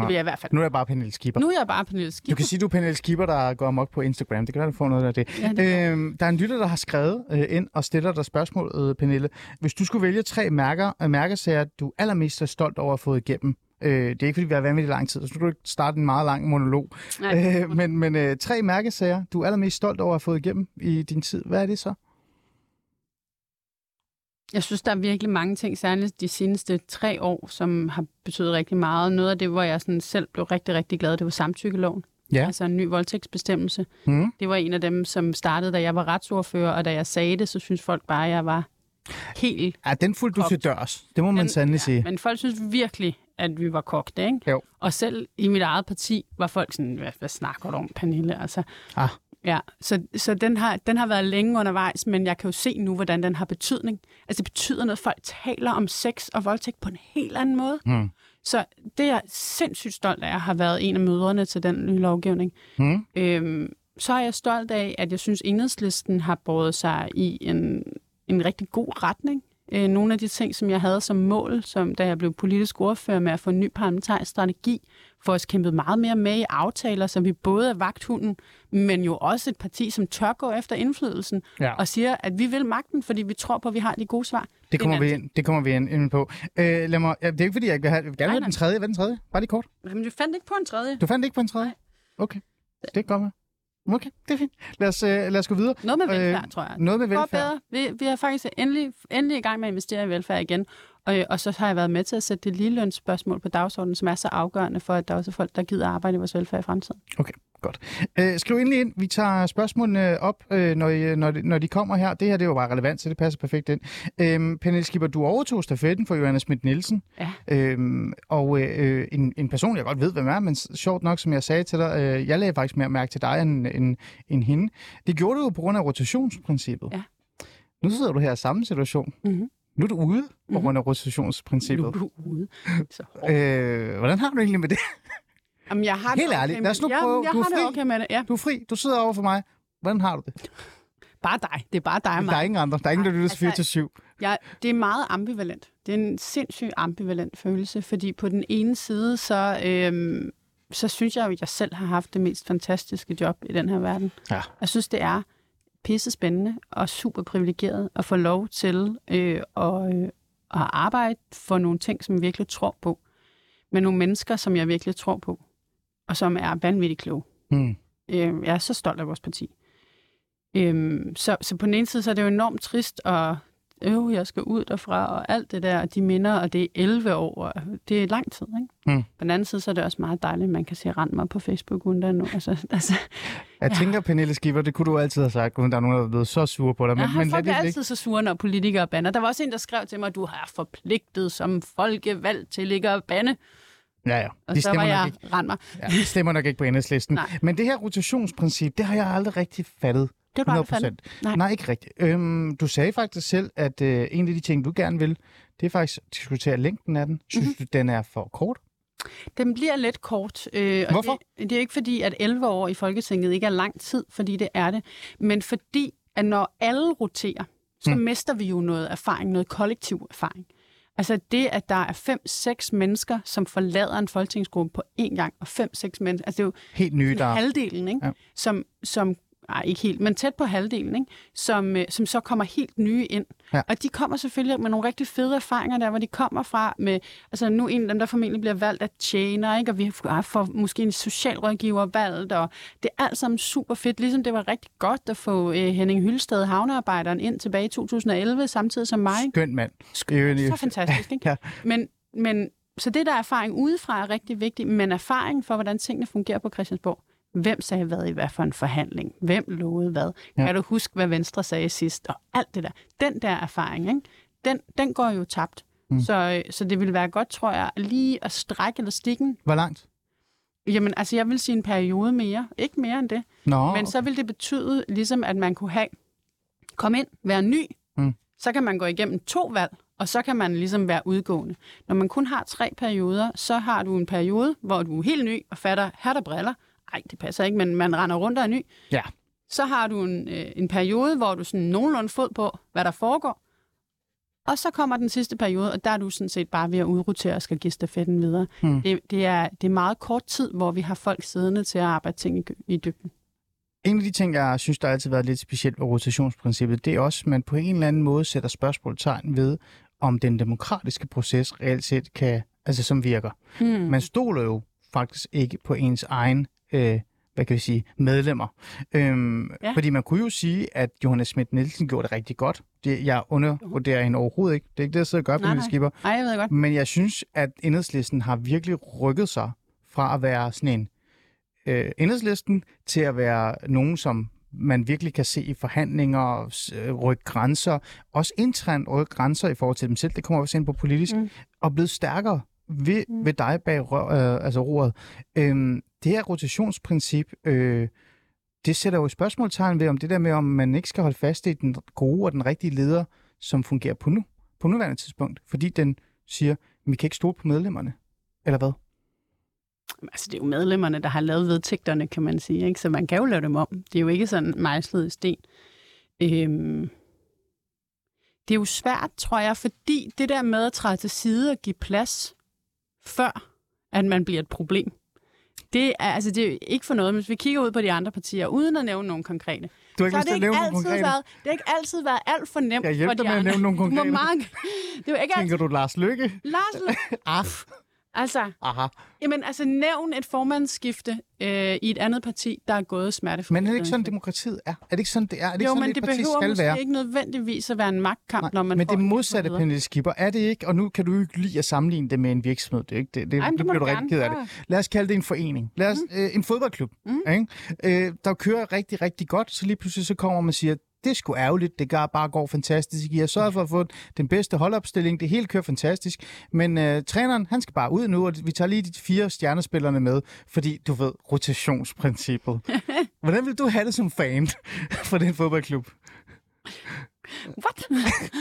det vil jeg i hvert fald. Nu er jeg bare Pernille Skipper. Nu er jeg bare Pernille Du Skipper. kan sige, du er Pernille Skipper, der går amok på Instagram. Det kan være, du får noget af det. Ja, det øhm, der er en lytter, der har skrevet øh, ind og stiller dig spørgsmål, øh, Pernille. Hvis du skulle vælge tre mærker, øh, mærkesager, du allermest er stolt over at få igennem, øh, det er ikke, fordi vi har været med i lang tid, så nu kan du ikke starte en meget lang monolog. Nej, Øh, men men øh, tre mærkesager, du er allermest stolt over at få igennem i din tid. Hvad er det så? Jeg synes, der er virkelig mange ting, særligt de seneste tre år, som har betydet rigtig meget. Noget af det, hvor jeg sådan selv blev rigtig, rigtig glad, det var samtykkeloven. Ja. Altså en ny voldtægtsbestemmelse. Mm. Det var en af dem, som startede, da jeg var retsordfører, og da jeg sagde det, så synes folk bare, at jeg var helt... Ja, den fulgte du Kogt. til dørs. Det må man Den- sandelig sige. Men folk synes virkelig, at vi var kogte, ikke? Jo. Og selv i mit eget parti var folk sådan, hvad, hvad snakker du om, Pernille? Altså, Ah. Ja, så, så den, har, den har været længe undervejs, men jeg kan jo se nu, hvordan den har betydning. Altså det betyder noget, folk taler om sex og voldtægt på en helt anden måde. Mm. Så det er jeg sindssygt stolt af, at have været en af mødrene til den nye lovgivning. Mm. Øhm, så er jeg stolt af, at jeg synes, enhedslisten har båret sig i en, en rigtig god retning. Øh, nogle af de ting, som jeg havde som mål, som da jeg blev politisk ordfører med at få en ny parlamentarisk strategi, for os kæmpet meget mere med i aftaler, så vi både er vagthunden, men jo også et parti, som tør gå efter indflydelsen, Ja. og siger, at vi vil magten, fordi vi tror på, at vi har de gode svar. Det kommer er vi ind, det kommer vi ind, ind på. Øh, lad mig, ja, det er ikke fordi, jeg ikke vil have, jeg vil gerne Nej, have nej. den tredje. Hvad er den tredje? Bare lige kort. anden. Men du fandt ikke på en tredje. Du fandt ikke på en tredje? Okay. Det er med. Okay, det er fint. Lad os, øh, lad os gå videre. Noget med Øh, velfærd, tror jeg. Noget med velfærd. bedre. Vi, vi er faktisk endelig, endelig i gang med at investere i velfærd igen. Og, og så har jeg været med til at sætte det ligelønsspørgsmål på dagsordenen, som er så afgørende for, at der også er folk, der gider arbejde i vores velfærd i fremtiden. Okay, godt. Øh, skriv endelig ind. Vi tager spørgsmålene op, øh, når, I, når, de, når de kommer her. Det her det er jo bare relevant, så det passer perfekt ind. Øh, Pernille Skipper, du overtog stafetten for Johannes Schmidt Nielsen. Ja. Øh, og øh, en, en person, jeg godt ved, hvem er, men sjovt nok, som jeg sagde til dig, øh, jeg lagde faktisk mere mærke til dig end, end, end hende. Det gjorde du jo på grund af rotationsprincippet. Ja. Nu sidder du her i samme situation. Mm-hmm. Nu er du ude på Mhm. grund af Nu rotationsprincippet. er du ude. Så. Øh, hvordan har du egentlig med det? Jamen, jeg har det Helt okay ærligt, med- lad os nu Ja, prøve. Jeg Du er har det fri. okay med det, ja. Du er fri. Du sidder over for mig. Hvordan har du det? Bare dig. Det er bare dig og Der er mig. ingen andre. Der er ingen, der lytter til 4 altså- til 7. Jeg, det er meget ambivalent. Det er en sindssygt ambivalent følelse, fordi på den ene side, så, øhm, så synes jeg jo, at jeg selv har haft det mest fantastiske job i den her verden. Ja. Jeg synes, det er pisse spændende og super privilegeret at få lov til øh, at, øh, at arbejde for nogle ting, som jeg virkelig tror på. Med nogle mennesker, som jeg virkelig tror på, og som er vanvittigt kloge. Hmm. Øh, jeg er så stolt af vores parti. Øhm, så, så på den ene side, så er det jo enormt trist, og øv, jeg skal ud derfra, og alt det der, og de minder, og det er 11 år, og det er lang tid, ikke? Mm. På den anden side, så er det også meget dejligt, at man kan se rent mig på Facebook uden der nu. Altså, altså, Jeg Ja. tænker, Pernille Skipper, det kunne du altid have sagt, uden der er nogen, der er blevet så sure på dig. Men, har men folk det er altid så sure, når politikere bander. Der var også en, der skrev til mig, du har forpligtet som folkevalgt til ikke at bande. Ja, ja. Og De så var jeg ikke, rent mig. ja, de stemmer nok ikke på enhedslisten. Nej. Men det her rotationsprincip, det har jeg aldrig rigtig fattet. Det var 100 bare fandme. Nej. Nej, ikke rigtigt. Øhm, du sagde faktisk selv, at øh, en af de ting, du gerne vil, det er faktisk at diskutere længden af den. Synes Mhm. mm-hmm. du, den er for kort? Den bliver lidt kort. Øh, og Hvorfor? Det, det er ikke fordi, at 11 år i Folketinget ikke er lang tid, fordi det er det. Men fordi, at når alle roterer, så Mm. mister vi jo noget erfaring, noget kollektiv erfaring. Altså det, at der er fem-seks mennesker, som forlader en folketingsgruppe på én gang, og fem-seks mennesker, altså det er jo Helt nye, der... halvdelen, ikke? Ja. Som, som ej, ikke helt, men tæt på halvdelen, ikke? Som, øh, som så kommer helt nye ind. Ja. Og de kommer selvfølgelig med nogle rigtig fede erfaringer der, hvor de kommer fra med, altså nu en af dem, der formentlig bliver valgt af tjener, ikke? Og vi får måske en socialrådgiver valgt, og det er alt sammen super fedt, ligesom det var rigtig godt at få øh, Henning Hylsted, havnearbejderen, ind tilbage i 2011, samtidig som mig. Skøn mand. Så fantastisk, ikke? Ja. Men, men, så det der erfaring udefra er rigtig vigtigt, men erfaring for, hvordan tingene fungerer på Christiansborg. Hvem sagde hvad i hvad for en forhandling? Hvem lovede hvad? Ja. Kan du huske, hvad Venstre sagde sidst? Og alt det der. Den der erfaring, ikke? Den, den går jo tabt. Mm. Så, så det vil være godt, tror jeg, lige at strække elastikken. Hvor langt? Jamen, altså, jeg vil sige en periode mere. Ikke mere end det. Nå, Men så vil det betyde, ligesom at man kunne have, komme ind, være ny, Mm. så kan man gå igennem to valg, og så kan man ligesom være udgående. Når man kun har tre perioder, så har du en periode, hvor du er helt ny og fatter, her der briller. Ej, det passer ikke, men man render rundt og er ny. Ja. Så har du en, øh, en periode, hvor du sådan nogenlunde fod på, hvad der foregår. Og så kommer den sidste periode, og der er du sådan set bare ved at udrotere og skal give stafetten videre. Hmm. Det, det, er, det er meget kort tid, hvor vi har folk siddende til at arbejde ting i, i dybden. En af de ting, jeg synes, der har altid været lidt specielt ved rotationsprincippet, det er også, at man på en eller anden måde sætter spørgsmålstegn ved, om den demokratiske proces reelt set kan, altså som virker. Hmm. Man stoler jo faktisk ikke på ens egen, øh, hvad kan vi sige, medlemmer. Øhm, ja. Fordi man kunne jo sige, at Johannes Schmidt Nielsen gjorde det rigtig godt. Det, jeg undervurderer hende overhovedet ikke. Det er ikke det, jeg sidder og gør Nej, nej. skipper. Ej, jeg ved godt. Men jeg synes, at enhedslisten har virkelig rykket sig fra at være sådan en øh, enhedslisten til at være nogen, som man virkelig kan se i forhandlinger, øh, rykke grænser, også internt rykke grænser i forhold til dem selv, det kommer vi også ind på politisk. Mm. og blevet stærkere ved, mm. Ved dig bag rør, øh, altså roret. Øhm, det her rotationsprincip, øh, det sætter jo et spørgsmålstegn ved, om det der med, om man ikke skal holde fast i den gode og den rigtige leder, som fungerer på nu, på nuværende tidspunkt, fordi den siger, vi kan ikke stole på medlemmerne. Eller hvad? Altså, det er jo medlemmerne, der har lavet vedtægterne, kan man sige. Ikke? Så man kan jo lave dem om. Det er jo ikke sådan mejslet i sten. Øhm, det er jo svært, tror jeg, fordi det der med at træde til side og give plads, før at man bliver et problem, det er, altså, det er ikke for noget. Men hvis vi kigger ud på de andre partier, uden at nævne nogle konkrete, Du har så ikke har lyst det at ikke altid konkrete. været, det har ikke altid været alt for nemt Jeg for de dig med at andre. nævne nogle Du må konkrete. mange. Det er ikke altid... Tænker du Lars Lykke? Lars, Af. Altså, Aha. jamen, altså nævn et formandsskifte øh, i et andet parti, der er gået smertefrit. Men er det ikke sådan, igennem. demokratiet er? Er det ikke sådan, det er? Er det ikke Jo, sådan, men et det behøver skal måske være? ikke nødvendigvis at være en magtkamp, Nej, når man men det modsatte. Pernille Skipper, er det ikke, og nu kan du ikke lide at sammenligne det med en virksomhed, det, er ikke, det, det, Ej, det bliver du rigtig ked af det. Lad os kalde det en forening. Lad os, mm. øh, en fodboldklub, mm. ikke? Øh, der kører rigtig, rigtig godt, så lige pludselig så kommer man og siger, det er sgu ærgerligt, det går, bare går fantastisk. I har sørget for at få den bedste holdopstilling, det hele kører fantastisk, men øh, træneren, han skal bare ud nu, og vi tager lige de fire stjernespillerne med, fordi du ved, rotationsprincippet. Hvordan vil du have det som fan for den fodboldklub? What?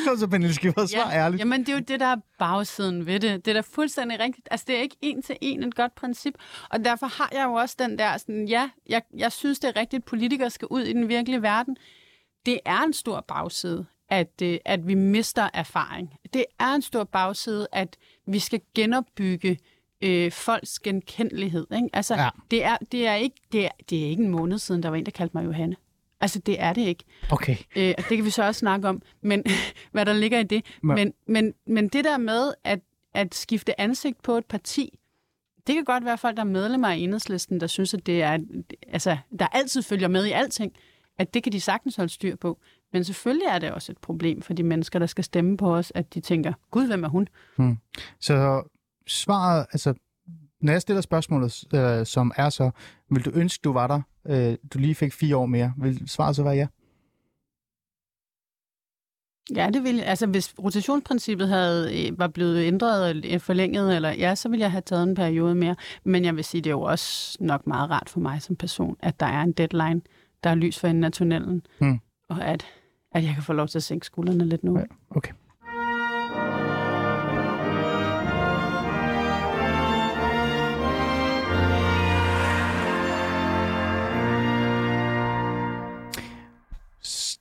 Kom så, Pernille Skipper, svar ærligt. Jamen, det er jo det, der er bagsiden ved det. Det er da fuldstændig rigtigt. Altså, det er ikke en til en et godt princip. Og derfor har jeg jo også den der sådan, ja, jeg, jeg synes, det er rigtigt, at politikere skal ud i den virkelige verden. Det er en stor bagside, at, øh, at vi mister erfaring. Det er en stor bagside, at vi skal genopbygge øh, folks genkendelighed. Ikke? Altså, Ja. det, er, det, er ikke, det, er, det er ikke en måned siden, der var en, der kaldte mig Johanne. Altså, det er det ikke. Okay. Øh, og det kan vi så også snakke om, men hvad der ligger i det. Men- Men, men, men det der med at, at skifte ansigt på et parti, det kan godt være folk, der er medlemmer af enhedslisten, der synes, at det er, altså, der altid følger med i alting, at det kan de sagtens holde styr på. Men selvfølgelig er det også et problem for de mennesker, der skal stemme på os, at de tænker, gud, hvem er hun? Så svaret, altså, når jeg stiller spørgsmålet, øh, som er så, vil du ønske, du var der, øh, du lige fik fire år mere, vil svaret så være ja? Ja, det vil Altså, hvis rotationsprincippet havde, øh, var blevet ændret eller forlænget, eller ja, så ville jeg have taget en periode mere. Men jeg vil sige, det er jo også nok meget rart for mig som person, at der er en deadline, der er lys for enden af tunnelen, Hmm. og at, at jeg kan få lov til at sænke skuldrene lidt nu. Ja. Okay.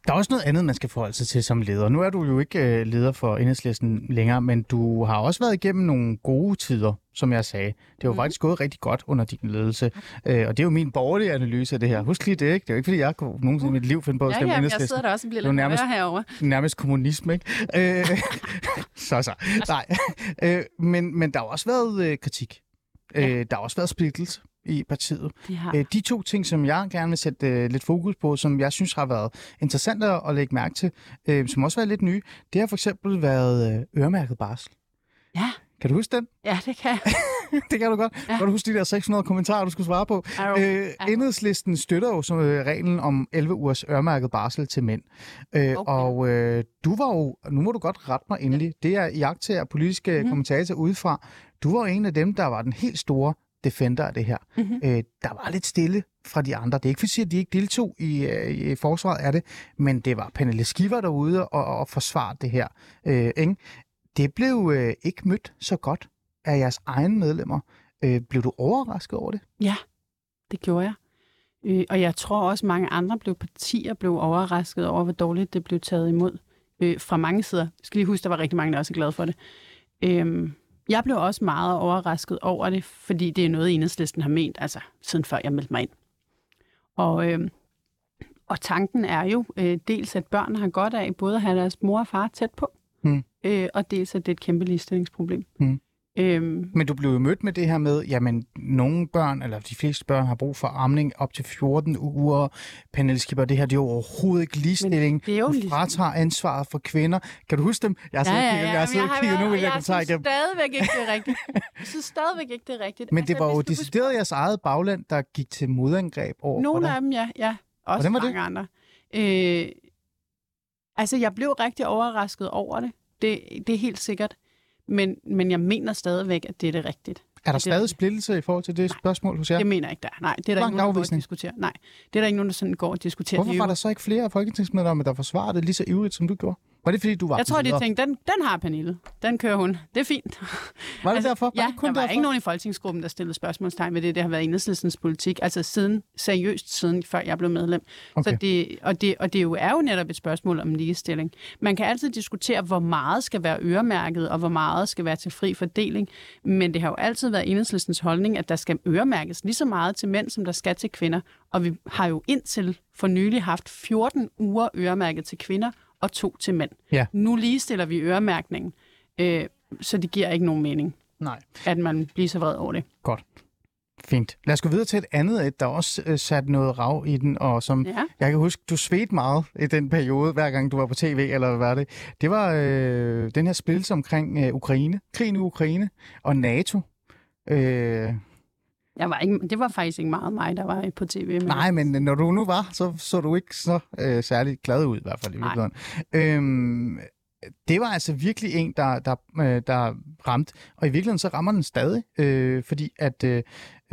Der er også noget andet, man skal forholde sig til som leder. Nu er du jo ikke øh, leder for Enhedslisten længere, men du har også været igennem nogle gode tider, som jeg sagde. Det har jo Mhm. faktisk gået rigtig godt under din ledelse. Øh, og det er jo min borgerlige analyse af det her. Husk lige det, ikke? Det er jo ikke, fordi jeg kunne nogensinde i mit liv finde på at Ja, stemme ja, jeg Enhedslisten. sidder der også og bliver er lidt nærmest- nærmest... herovre. nærmest kommunisme, ikke? Øh, så så. Nej. Øh, men, men der har også været øh, kritik. Ja. Øh, der har også været splittelse i partiet. De har. Øh, de to ting, som jeg gerne vil sætte øh, lidt fokus på, som jeg synes har været interessant at, lægge mærke til, øh, som også har været lidt nye, det har for eksempel været øremærket barsel. Ja, Kan du huske den? ja, det kan jeg. det kan du godt. Ja. Ja. Kan du huske de der 600 kommentarer, du skulle svare på? Øh, enhedslisten støtter jo som øh, reglen om 11 ugers øremærket barsel til mænd. Øh, okay. Og øh, du var jo, nu må du godt rette mig endelig, det er iagtager politiske Mhm. mm-hmm. kommentator udefra. Du var en af dem, der var den helt store defender af det her. Mhm. Øh, der var lidt stille fra de andre. Det er ikke for at sige, at de ikke deltog i, øh, i forsvaret af det, men det var Pernille Skiver derude og, og forsvare det her. Øh, ikke? Det blev øh, ikke mødt så godt af jeres egne medlemmer. Øh, blev du overrasket over det? Ja, det gjorde jeg. Øh, og jeg tror også, mange andre blev partier blev overrasket over, hvor dårligt det blev taget imod øh, fra mange sider. Jeg skal lige huske, der var rigtig mange, der også er glade for det. Øh, jeg blev også meget overrasket over det, fordi det er noget, enhedslisten har ment, altså siden før jeg meldte mig ind. Og, øh, og tanken er jo øh, dels, at børn har godt af både at have deres mor og far tæt på, Mm. øh, og dels, at det er et kæmpe ligestillingsproblem. Mm. Øhm, Men du blev jo mødt med det her med, jamen, nogle børn, eller de fleste børn, har brug for amning op til 14 uger. Pernille Skipper, det her, det er jo overhovedet ikke ligestilling. det er jo du ligestilling. fratager ansvaret for kvinder. Kan du huske dem? Jeg har siddet og kigget, jeg har siddet og kigget nu, vil jeg jeg kunne tage stadigvæk ikke, det er rigtigt. Jeg synes stadigvæk ikke, det er rigtigt. Men det var jo decideret jeres eget bagland, der gik til modangreb over Nogle af dem, ja. ja. Også Hvordan var det? mange andre. Øh, altså, jeg blev rigtig overrasket over det. Det, det er helt sikkert. Men, men jeg mener stadigvæk, at det er det rigtigt. Er der stadig splittelse i forhold til det spørgsmål hos jer? Det mener jeg ikke, der er. Nej, det er der ikke nogen, der afvisning. diskuterer. Nej, det er der ikke nogen, der sådan går og diskuterer. Hvorfor var der så ikke flere folketingsmedlemmer, der forsvarede det lige så ivrigt, som du gjorde? Var det, fordi du var Jeg tror, de tænkte, den, den har Pernille. Den kører hun. Det er fint. Var det derfor? Var Ja, det kun der var derfor? ikke nogen i folketingsgruppen, der stillede spørgsmålstegn ved det. Det har været enhedslistens politik, altså siden, seriøst siden, før jeg blev medlem. Okay. Så det, og det, og det jo er jo netop et spørgsmål om ligestilling. Man kan altid diskutere, hvor meget skal være øremærket, og hvor meget skal være til fri fordeling. Men det har jo altid været enhedslistens holdning, at der skal øremærkes lige så meget til mænd, som der skal til kvinder. Og vi har jo indtil for nylig haft 14 uger øremærket til kvinder, og to til mænd. Ja. Nu ligestiller vi øremærkningen, øh, så det giver ikke nogen mening. Nej. at man bliver så vred over det. Godt. Fint. Lad os gå videre til et andet et, der også øh, satte noget rav i den, og som Ja. jeg kan huske, du svedte meget i den periode, hver gang du var på tv, eller hvad var det? Det var øh, den her splittelse omkring øh, Ukraine, krigen i Ukraine og NATO. Øh, Jeg var ikke, det var faktisk ikke meget mig, der var på tv. Men nej, men når du nu var, så så du ikke så øh, særlig glad ud, i hvert fald i Nej. Øhm, det var altså virkelig en, der, der, øh, der ramte, og i virkeligheden så rammer den stadig, øh, fordi at øh,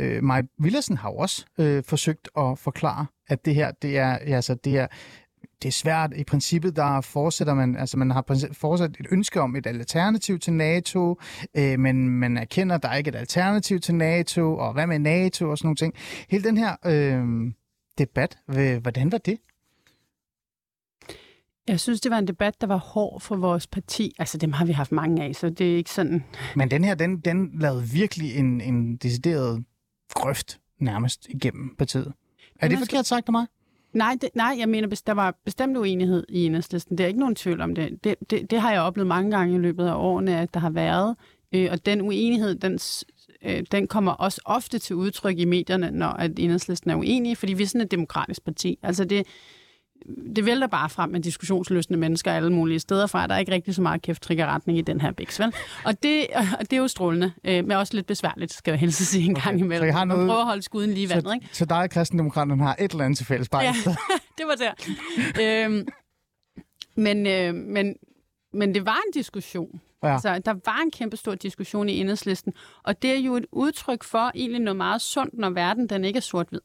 øh, Maj Villersen har også øh, forsøgt at forklare, at det her, det er, altså, det er, det er svært. I princippet, der fortsætter man, altså man har fortsat et ønske om et alternativ til NATO, øh, men man erkender, at der er ikke et alternativ til NATO, og hvad med NATO og sådan nogle ting. Hele den her øh, debat, hvordan var det? Jeg synes, det var en debat, der var hård for vores parti. Altså, dem har vi haft mange af, så det er ikke sådan... Men den her, den, den lavede virkelig en, en decideret grøft nærmest igennem partiet. Er det forkert sagt af mig? Nej, det, nej jeg mener, der var bestemt uenighed i enhedslisten. Det er ikke nogen tvivl om det. Det, det. det har jeg oplevet mange gange i løbet af årene, at der har været. Øh, og den uenighed, den, øh, den kommer også ofte til udtryk i medierne, når at enhedslisten er uenige, fordi vi er sådan et demokratisk parti. Altså det, det vælter bare frem med diskussionsløsende mennesker alle mulige steder fra. Der er ikke rigtig så meget kæft-triggerretning i den her biks, vel? Og det, og det er jo strålende, øh, men også lidt besværligt, skal jeg helst sige en Okay, gang imellem. så I har Man noget- prøver at holde skuden lige i vandet, Så, ikke? så dig og kristendemokraterne har et eller andet til fælles bare ja. det var der. øhm, men, øh, men, men det var en diskussion. Ja. Altså, der var en kæmpe stor diskussion i enhedslisten, og det er jo et udtryk for egentlig noget meget sundt, når verden den ikke er sort-hvid.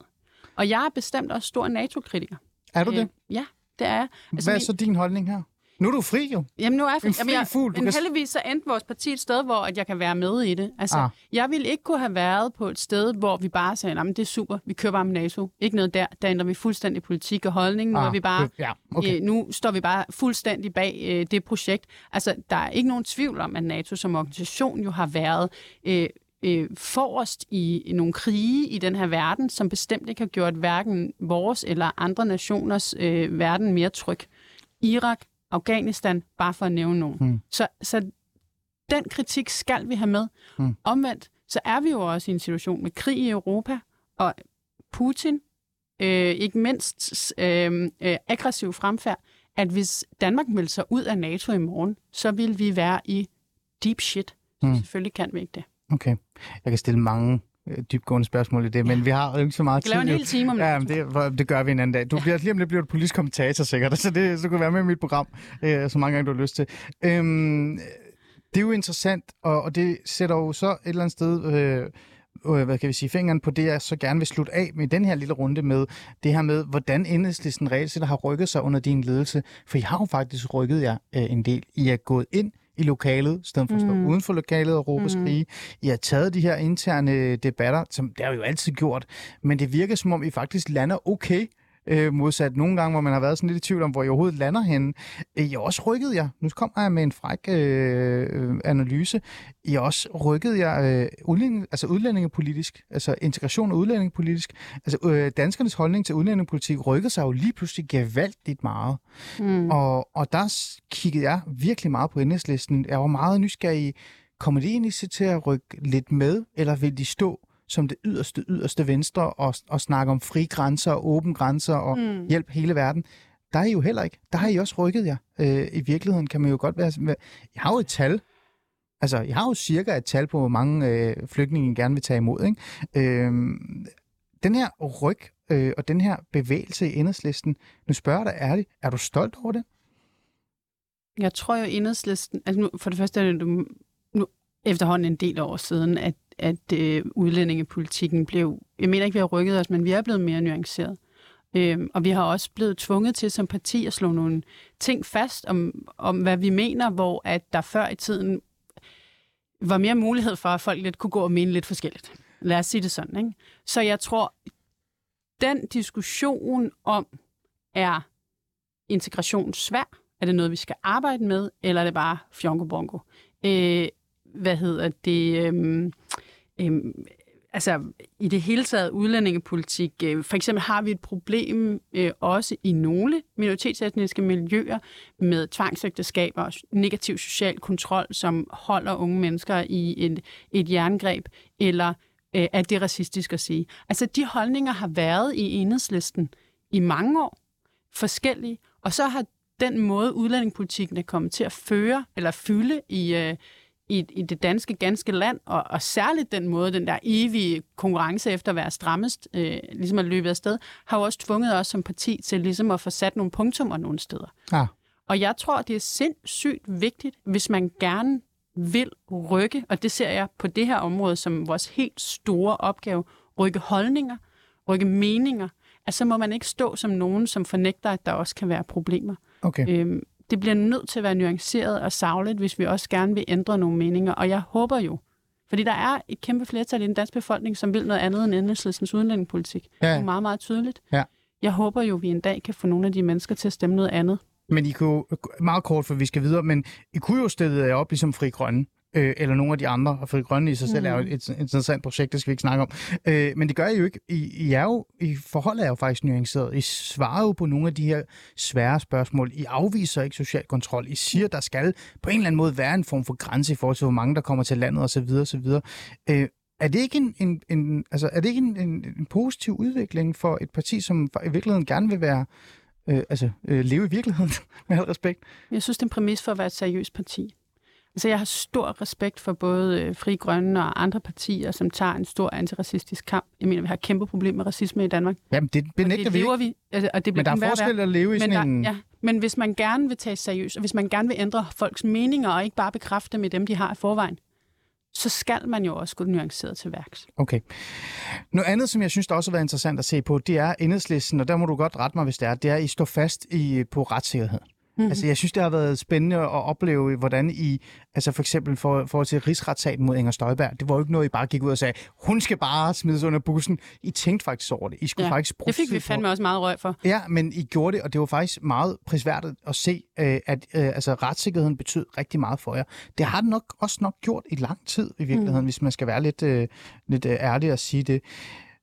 Og jeg er bestemt også stor NATO-kritiker. Er du det? Øh, ja, det er jeg. Hvad er min- så din holdning her? Nu er du fri jo. Jamen nu er jeg, En jamen, jeg fri fugl, du men kan heldigvis så endte vores parti et sted, hvor at jeg kan være med i det. Altså, Ah. ah. jeg ville ikke kunne have været på et sted, hvor vi bare sagde, at det er super, vi kører bare med NATO. Ikke noget der. Der ændrer vi fuldstændig politik og holdning. Nu Ah, er vi bare Ja, okay. Øh, nu står vi bare fuldstændig bag øh, det projekt. Altså, der er ikke nogen tvivl om, at NATO som organisation jo har været øh, øh, forrest i, i nogle krige i den her verden, som bestemt ikke har gjort hverken vores eller andre nationers øh, verden mere tryg. Irak, Afghanistan, bare for at nævne nogen. Mm. Så, så den kritik skal vi have med. Mm. Omvendt, så er vi jo også i en situation med krig i Europa, og Putin, øh, ikke mindst øh, øh, aggressiv fremfærd, at hvis Danmark meldte sig ud af NATO i morgen, så vil vi være i deep shit. Mm. selvfølgelig kan vi ikke det. Okay. Jeg kan stille mange øh, dybgående spørgsmål i det, men vi har jo ikke så meget Vi skal lave en tid. hel time om Ja, NATO. men det, det gør vi en anden dag. Du bliver lige om lidt bliver du politisk kommentator sikkert, så det så kan du være med i mit program, øh, så mange gange du har lyst til. Øhm, det er jo interessant, og, og det sætter jo så et eller andet sted, øh, øh, hvad kan vi sige, fingeren på det, jeg så gerne vil slutte af med den her lille runde med, det her med, hvordan enhedslisten reelt set har rykket sig under din ledelse. For I har jo faktisk rykket jer øh, en del. I er gået ind i lokalet, i stedet for at stå Mm. uden for lokalet og råbe og Mm. skrige. I har taget de her interne debatter, som det har vi jo altid gjort, men det virker som om, I faktisk lander okay, øh, modsat nogle gange, hvor man har været sådan lidt i tvivl om, hvor I overhovedet lander henne. Øh, I har også rykket jer. Nu kommer jeg med en fræk øh, øh, analyse. I har også rykket jer øh, udlænding, altså udlændingepolitisk, altså integration og udlændingepolitisk. Altså øh, danskernes holdning til udlændingepolitik rykkede sig jo lige pludselig gevaldigt meget. Mm. Og, og der kiggede jeg virkelig meget på enhedslisten. Jeg var meget nysgerrig. Kommer de egentlig til at rykke lidt med, eller vil de stå som det yderste, yderste venstre og, og snakke om fri grænser og åbne grænser og Mm. hjælp hele verden? Der er I jo heller ikke. Der har I også rykket jer. Øh, I virkeligheden kan man jo godt være... Jeg har jo et tal. Altså, jeg har jo cirka et tal på, hvor mange øh, flygtninge gerne vil tage imod. Ikke? Øh, den her ryg øh, og den her bevægelse i enhedslisten, nu spørger jeg dig ærligt, er du stolt over det? Jeg tror jo enhedslisten, altså nu, for det første er det nu, nu efterhånden en del år siden, at, at øh, udlændingepolitikken blev, jeg mener ikke, vi har rykket os, men vi er blevet mere nuanceret. Øhm, og vi har også blevet tvunget til som parti at slå nogle ting fast om, om, hvad vi mener, hvor at der før i tiden var mere mulighed for, at folk lidt kunne gå og mene lidt forskelligt. Lad os sige det sådan. Ikke? Så jeg tror, den diskussion om, er integration svær? Er det noget, vi skal arbejde med, eller er det bare fjonko bongo? Øh, hvad hedder det? Øh, øhm, altså i det hele taget udlændingepolitik. Øh, for eksempel har vi et problem øh, også i nogle minoritetsetniske miljøer med tvangsægteskaber og negativ social kontrol, som holder unge mennesker i et, et jerngreb, eller øh, er det racistisk at sige? Altså de holdninger har været i enhedslisten i mange år, forskellige, og så har den måde udlændingepolitikken er kommet til at føre eller fylde i, øh, i, i det danske ganske land, og, og særligt den måde, den der evige konkurrence efter at være strammest, øh, ligesom at løbe afsted, har jo også tvunget os som parti til ligesom at få sat nogle punktummer nogle steder. Ja. Og jeg tror, det er sindssygt vigtigt, hvis man gerne vil rykke, og det ser jeg på det her område som vores helt store opgave, rykke holdninger, rykke meninger, at så må man ikke stå som nogen, som fornægter, at der også kan være problemer. Okay. Øhm, det bliver nødt til at være nuanceret og savligt, hvis vi også gerne vil ændre nogle meninger. Og jeg håber jo, fordi der er et kæmpe flertal i den danske befolkning, som vil noget andet end enhedslistens udlændingepolitik. Ja. Det er meget, meget tydeligt. Ja. Jeg håber jo, at vi en dag kan få nogle af de mennesker til at stemme noget andet. Men I kunne jo, meget kort, for vi skal videre, men I kunne jo stille jer op ligesom Fri Grønne, øh, eller nogle af de andre, og Fri Grønne i sig selv mm. er jo et, et interessant projekt, det skal vi ikke snakke om. Øh, men det gør I jo ikke. I, I, er jo, I forholdet er jo faktisk nuanceret. I svarer jo på nogle af de her svære spørgsmål. I afviser ikke social kontrol. I siger, der skal på en eller anden måde være en form for grænse i forhold til, hvor mange der kommer til landet osv. osv. Øh, er det ikke en, en, en, altså, er det ikke en, en, en positiv udvikling for et parti, som i virkeligheden gerne vil være øh, altså, øh, leve i virkeligheden, med al respekt? Jeg synes, det er en præmis for at være et seriøst parti. Altså, jeg har stor respekt for både øh, Fri Grønne og andre partier, som tager en stor antiracistisk kamp. Jeg mener, vi har et kæmpe problem med racisme i Danmark. Jamen, det benægter det vi lever ikke. vi. Altså, og det bliver Men der er forskel at leve i Men, sådan en... der, ja, men hvis man gerne vil tage seriøst, og hvis man gerne vil ændre folks meninger, og ikke bare bekræfte dem i dem, de har i forvejen, så skal man jo også gå nuanceret til værks. Okay. Noget andet, som jeg synes, der også har været interessant at se på, det er enhedslisten, og der må du godt rette mig, hvis det er, det er, at I står fast i, på retssikkerhed. Mm-hmm. Altså, jeg synes, det har været spændende at opleve, hvordan I, altså for eksempel for, for til rigsretssagen mod Inger Støjberg, det var jo ikke noget, I bare gik ud og sagde, hun skal bare smides under bussen. I tænkte faktisk over det. I skulle Ja, faktisk bruge Det fik vi fandme også meget røg for. Ja, men I gjorde det, og det var faktisk meget prisværdigt at se, øh, at øh, altså, retssikkerheden betød rigtig meget for jer. Det har den nok også nok gjort i lang tid i virkeligheden, mm. hvis man skal være lidt, øh, lidt øh, ærlig at sige det.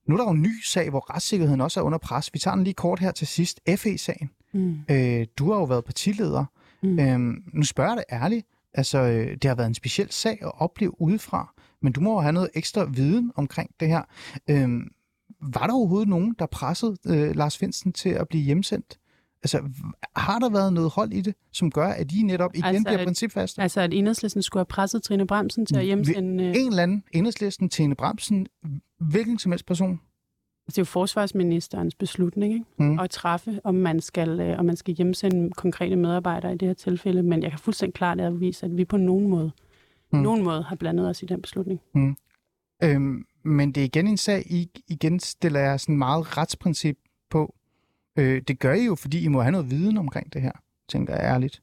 Nu er der jo en ny sag, hvor retssikkerheden også er under pres. Vi tager den lige kort her til sidst. FE-sagen. Mm. Øh, du har jo været partileder. Mm. Mm. Øhm, nu spørger jeg dig ærligt. Altså, øh, det har været en speciel sag at opleve udefra, men du må jo have noget ekstra viden omkring det her. Øhm, var der overhovedet nogen, der pressede øh, Lars Finsen til at blive hjemsendt? Altså, har der været noget hold i det, som gør, at I netop igen Altså, bliver at- principfaste? Altså, at enhedslisten skulle have presset Trine Bremsen til at Vi- hjemsende... Øh, En eller anden, enhedslisten, Tine Bremsen, hvilken som helst person. Det er jo forsvarsministerens beslutning ikke? Mm. at træffe, om man, skal, øh, om man skal hjemsende konkrete medarbejdere i det her tilfælde. Men jeg kan fuldstændig klart afvise, at vi på nogen måde, Mm. mm. nogen måde har blandet os i den beslutning. Øhm, men det er igen en sag, I igen stiller jeg sådan meget retsprincip på. Øh, det gør I jo, fordi I må have noget viden omkring det her, tænker jeg ærligt.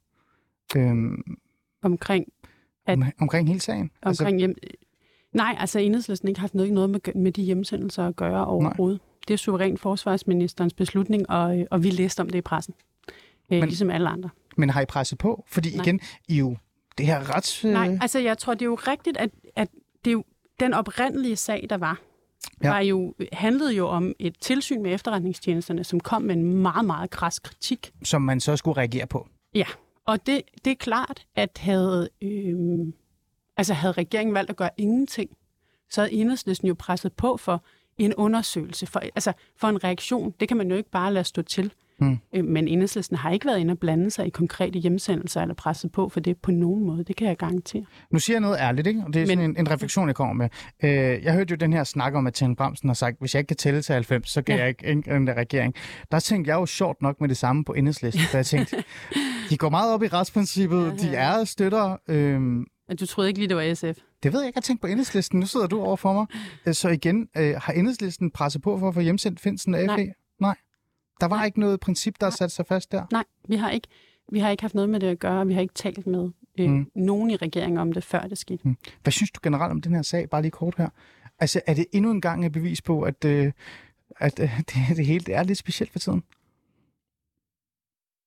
Øhm, Omkring, At- om, omkring hele sagen. omkring hjem... Nej, altså enhedslisten ikke haft noget, noget med, med de hjemsendelser at gøre overhovedet. Det er suverænt forsvarsministerens beslutning, og, og vi læste om det i pressen. Øh, Men- ligesom alle andre. Men har I presset på? Fordi Nej. igen, I jo det her rets... Øh, Nej, altså jeg tror, det er jo rigtigt, at, at det er jo, den oprindelige sag, der var, ja. var jo, handlede jo om et tilsyn med efterretningstjenesterne, som kom med en meget, meget kras kritik. som man så skulle reagere på. Ja, og det, det er klart, at havde, øh, altså havde regeringen valgt at gøre ingenting, så havde enhedslisten jo presset på for en undersøgelse, for, altså for en reaktion. Det kan man jo ikke bare lade stå til. Øh, Men enhedslisten har ikke været inde og blande sig i konkrete hjemsendelser eller presset på for det på nogen måde. Det kan jeg garantere. Nu siger jeg noget ærligt, ikke? og det er sådan Men- en, en refleksion, jeg kommer med. Øh, jeg hørte jo den her snak om, at Tine Bremsen har sagt, hvis jeg ikke kan tælle til 90, så kan Ja. jeg ikke ændre regering. Der tænkte jeg jo sjovt nok med det samme på enhedslisten, for jeg tænkte, de går meget op i retsprincippet, de er støtter. Øhm, Men du troede ikke lige, det var SF? det ved jeg ikke, jeg tænkt på enhedslisten. Nu sidder du over for mig. Øh, Så igen, øh, har enhedslisten presset på for at få hjemsendt Finsen af Nej. Nej. Der var Nej. ikke noget princip, der Nej. satte sig fast der. Nej, vi har ikke, vi har ikke haft noget med det at gøre. Vi har ikke talt med øh, Mm. mm. nogen i regeringen om det, før det skete. Hvad synes du generelt om den her sag? Bare lige kort her. Altså, er det endnu en gang et bevis på, at, øh, at øh, det, det hele det er lidt specielt for tiden?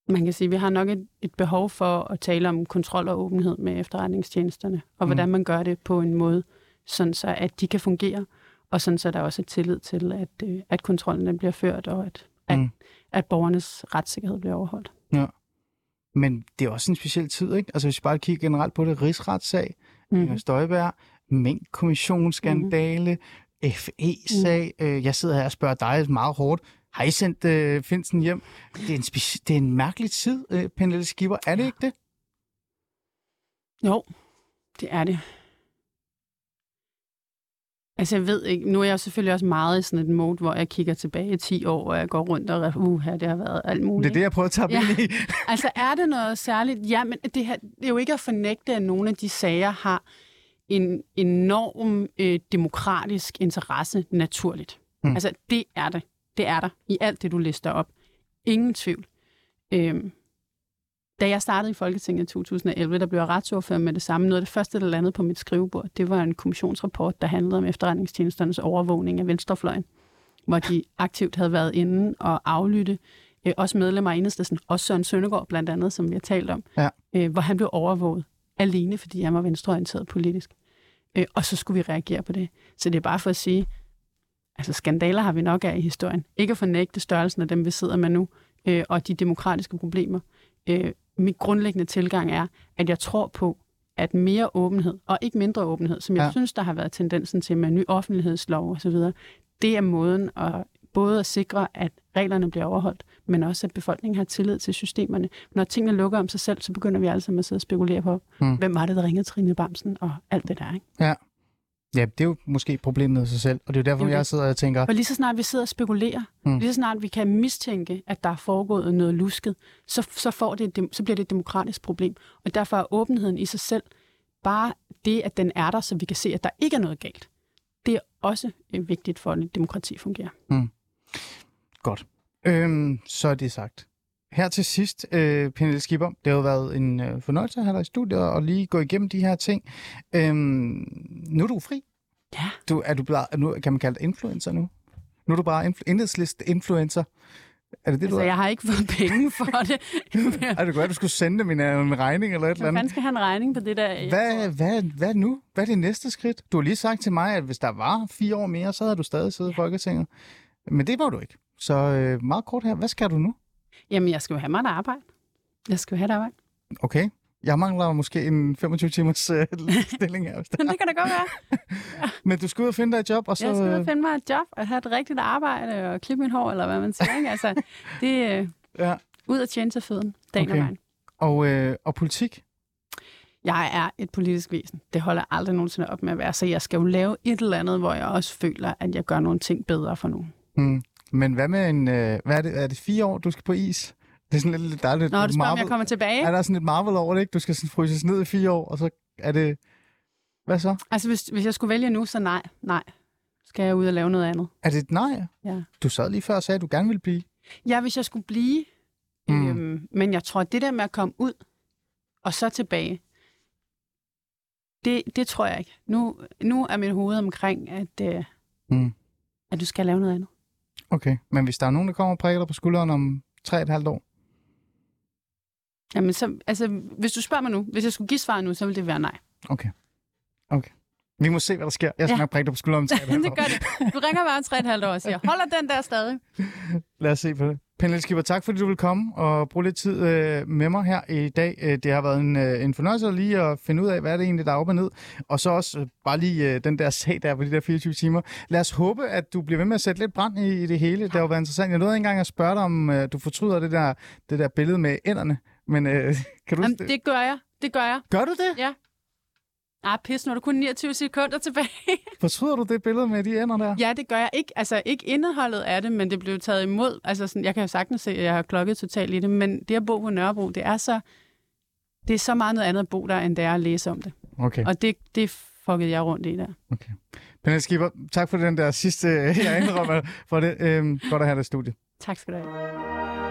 Man kan sige, at vi har nok et, et behov for at tale om kontrol og åbenhed med efterretningstjenesterne, og Mm. hvordan man gør det på en måde, sådan så at de kan fungere, og sådan så er der også et tillid til, at, øh, at kontrollen den bliver ført, og at, at, Mm. at borgernes retssikkerhed bliver overholdt. Men det er også en speciel tid, ikke? Altså hvis vi bare kigger generelt på det, rigsretssag, mm. Mm-hmm. Støjberg, minkkommissionsskandale, mm. FE-sag. Mm. Øh, jeg sidder her og spørger dig meget hårdt. Har I sendt øh, Finsen hjem? Det er en, speci- det er en mærkelig tid, øh, Pernille Skipper. Er det ikke det? Jo, det er det. Altså, jeg ved ikke, nu er jeg selvfølgelig også meget i sådan et mode, hvor jeg kigger tilbage i 10 år, og jeg går rundt og, uh, her, det har været alt Det muligt. er det, jeg prøver at tage Ja. ind i. Altså, er det noget særligt? Ja, men det, her, det er jo ikke at fornægte, at nogle af de sager har en enorm øh, demokratisk interesse naturligt. Mm. Altså, det er det. Det er der i alt det, du lister op. Ingen tvivl. Øhm, da jeg startede i Folketinget i 2011, der blev jeg retsordfører med det samme. Noget af det første, der landede på mit skrivebord, det var en kommissionsrapport, der handlede om efterretningstjenesternes overvågning af venstrefløjen, hvor de aktivt havde været inde og aflytte øh, også medlemmer af enhedslisten, også Søren Søndergaard blandt andet, som vi har talt om, Ja. øh, hvor han blev overvåget alene, fordi han var venstreorienteret politisk. Øh, og så skulle vi reagere på det. Så det er bare for at sige, altså skandaler har vi nok af i historien. Ikke at fornægte størrelsen af dem, vi sidder med nu, øh, og de demokratiske problemer. Øh, min grundlæggende tilgang er, at jeg tror på, at mere åbenhed, og ikke mindre åbenhed, som jeg Ja. synes, der har været tendensen til med ny offentlighedslov osv., det er måden at både at sikre, at reglerne bliver overholdt, men også, at befolkningen har tillid til systemerne. Når tingene lukker om sig selv, så begynder vi alle sammen at sidde og spekulere på, mm. hvem var det, der ringede Trine Bamsen, og alt det der. Ikke? Ja, det er jo måske problemet i sig selv, og det er jo derfor, er jo jeg sidder og tænker, Og lige så snart vi sidder og spekulerer, Mm. mm. lige så snart vi kan mistænke, at der er foregået noget lusket, så, så, får det, så bliver det et demokratisk problem. Og derfor er åbenheden i sig selv bare det, at den er der, så vi kan se, at der ikke er noget galt. Det er også øh, vigtigt for, at et demokrati fungerer. godt. Øhm, så er det sagt. Her til sidst, øh, Pernille Skipper, det har jo været en øh, fornøjelse at have dig i studiet og lige gå igennem de her ting. Øhm, nu er du fri. Ja. Du, er du bare, nu, kan man kalde dig influencer nu? Nu er du bare influ- influencer. Er det det, du Altså, er? jeg har ikke fået penge for det. Er det godt, at du skulle sende dem en, en regning eller et eller andet? fanden skal have en regning på det der? Hvad, hvad, hvad nu? Hvad er det næste skridt? Du har lige sagt til mig, at hvis der var fire år mere, så havde du stadig siddet i Folketinget. Men det var du ikke. Så øh, meget kort her. Hvad skal du nu? Jamen, jeg skal jo have mig et arbejde. Jeg skal jo have et arbejde. Okay. Jeg mangler måske en 25 timers øh, stilling her. er. det kan da godt være. Men du skal ud og finde dig et job, og så... Jeg skal ud øh, og finde mig et job og have et rigtigt arbejde og klippe mit hår, eller hvad man siger. Ikke? Altså, det er Ja. ud og tjene til føden, dagen Okay. og vejen. Og, øh, og politik? Jeg er et politisk væsen. Det holder jeg aldrig nogensinde op med at være. Så jeg skal jo lave et eller andet, hvor jeg også føler, at jeg gør nogle ting bedre for nogen. Hmm. Men hvad med en... Øh, hvad er, det, er det fire år, du skal på is? Det er sådan lidt... Der er lidt Nå, du spørger, om Marvel, jeg kommer tilbage. er der sådan et Marvel over det, ikke? Du skal sådan fryses ned i fire år, og så er det... Hvad så? Altså, hvis, hvis jeg skulle vælge nu, så nej. Nej. Skal jeg ud og lave noget andet. Er det et nej? Ja. Du sad lige før og sagde, at du gerne ville blive. Ja, hvis jeg skulle blive. Mm. Øhm, men jeg tror, det der med at komme ud, og så tilbage, det, det tror jeg ikke. Nu, nu er mit hoved omkring, at, øh, Mm. at du skal lave noget andet. Okay, men hvis der er nogen, der kommer og prikker dig på skulderen om tre og et halvt år, Jamen, så, altså, hvis du spørger mig nu, hvis jeg skulle give svar nu, så ville det være nej. okay. Okay. Vi må se, hvad der sker. Jeg skal Ja. nok prikke dig på skulderen om tre og et halvt det år. gør det. Du ringer bare om tre og et halvt år og siger, holder den der stadig? Lad os se på det. Pernille Skipper, tak fordi du vil komme og bruge lidt tid øh, med mig her i dag. Øh, Det har været en, øh, en fornøjelse lige at finde ud af, hvad er det egentlig, der er op og ned. Og så også øh, bare lige øh, den der sag der på de der 24 timer. Lad os håbe, at du bliver ved med at sætte lidt brand i, i det hele. Det har jo været interessant. Jeg nåede ikke engang at spørge dig, om øh, du fortryder det der, det der billede med ænderne. Men øh, kan du... Jamen, det gør jeg. Det gør jeg. Gør du det? Ah, pis, nu er der kun 29 sekunder tilbage. Fortryder du det billede med de ender der? ja, det gør jeg ikke. Altså, ikke indholdet af det, men det blev taget imod. Altså, sådan, jeg kan jo sagtens se, at jeg har klokket totalt i det, men det at bo på Nørrebro, det er så, det er så meget noget andet at bo der, end det er at læse om det. Okay. Og det, det fuckede jeg rundt i der. Pernille Skipper, tak for den der sidste, jeg indrømmer for det. Øhm, godt at have dig i studiet. Tak skal du have.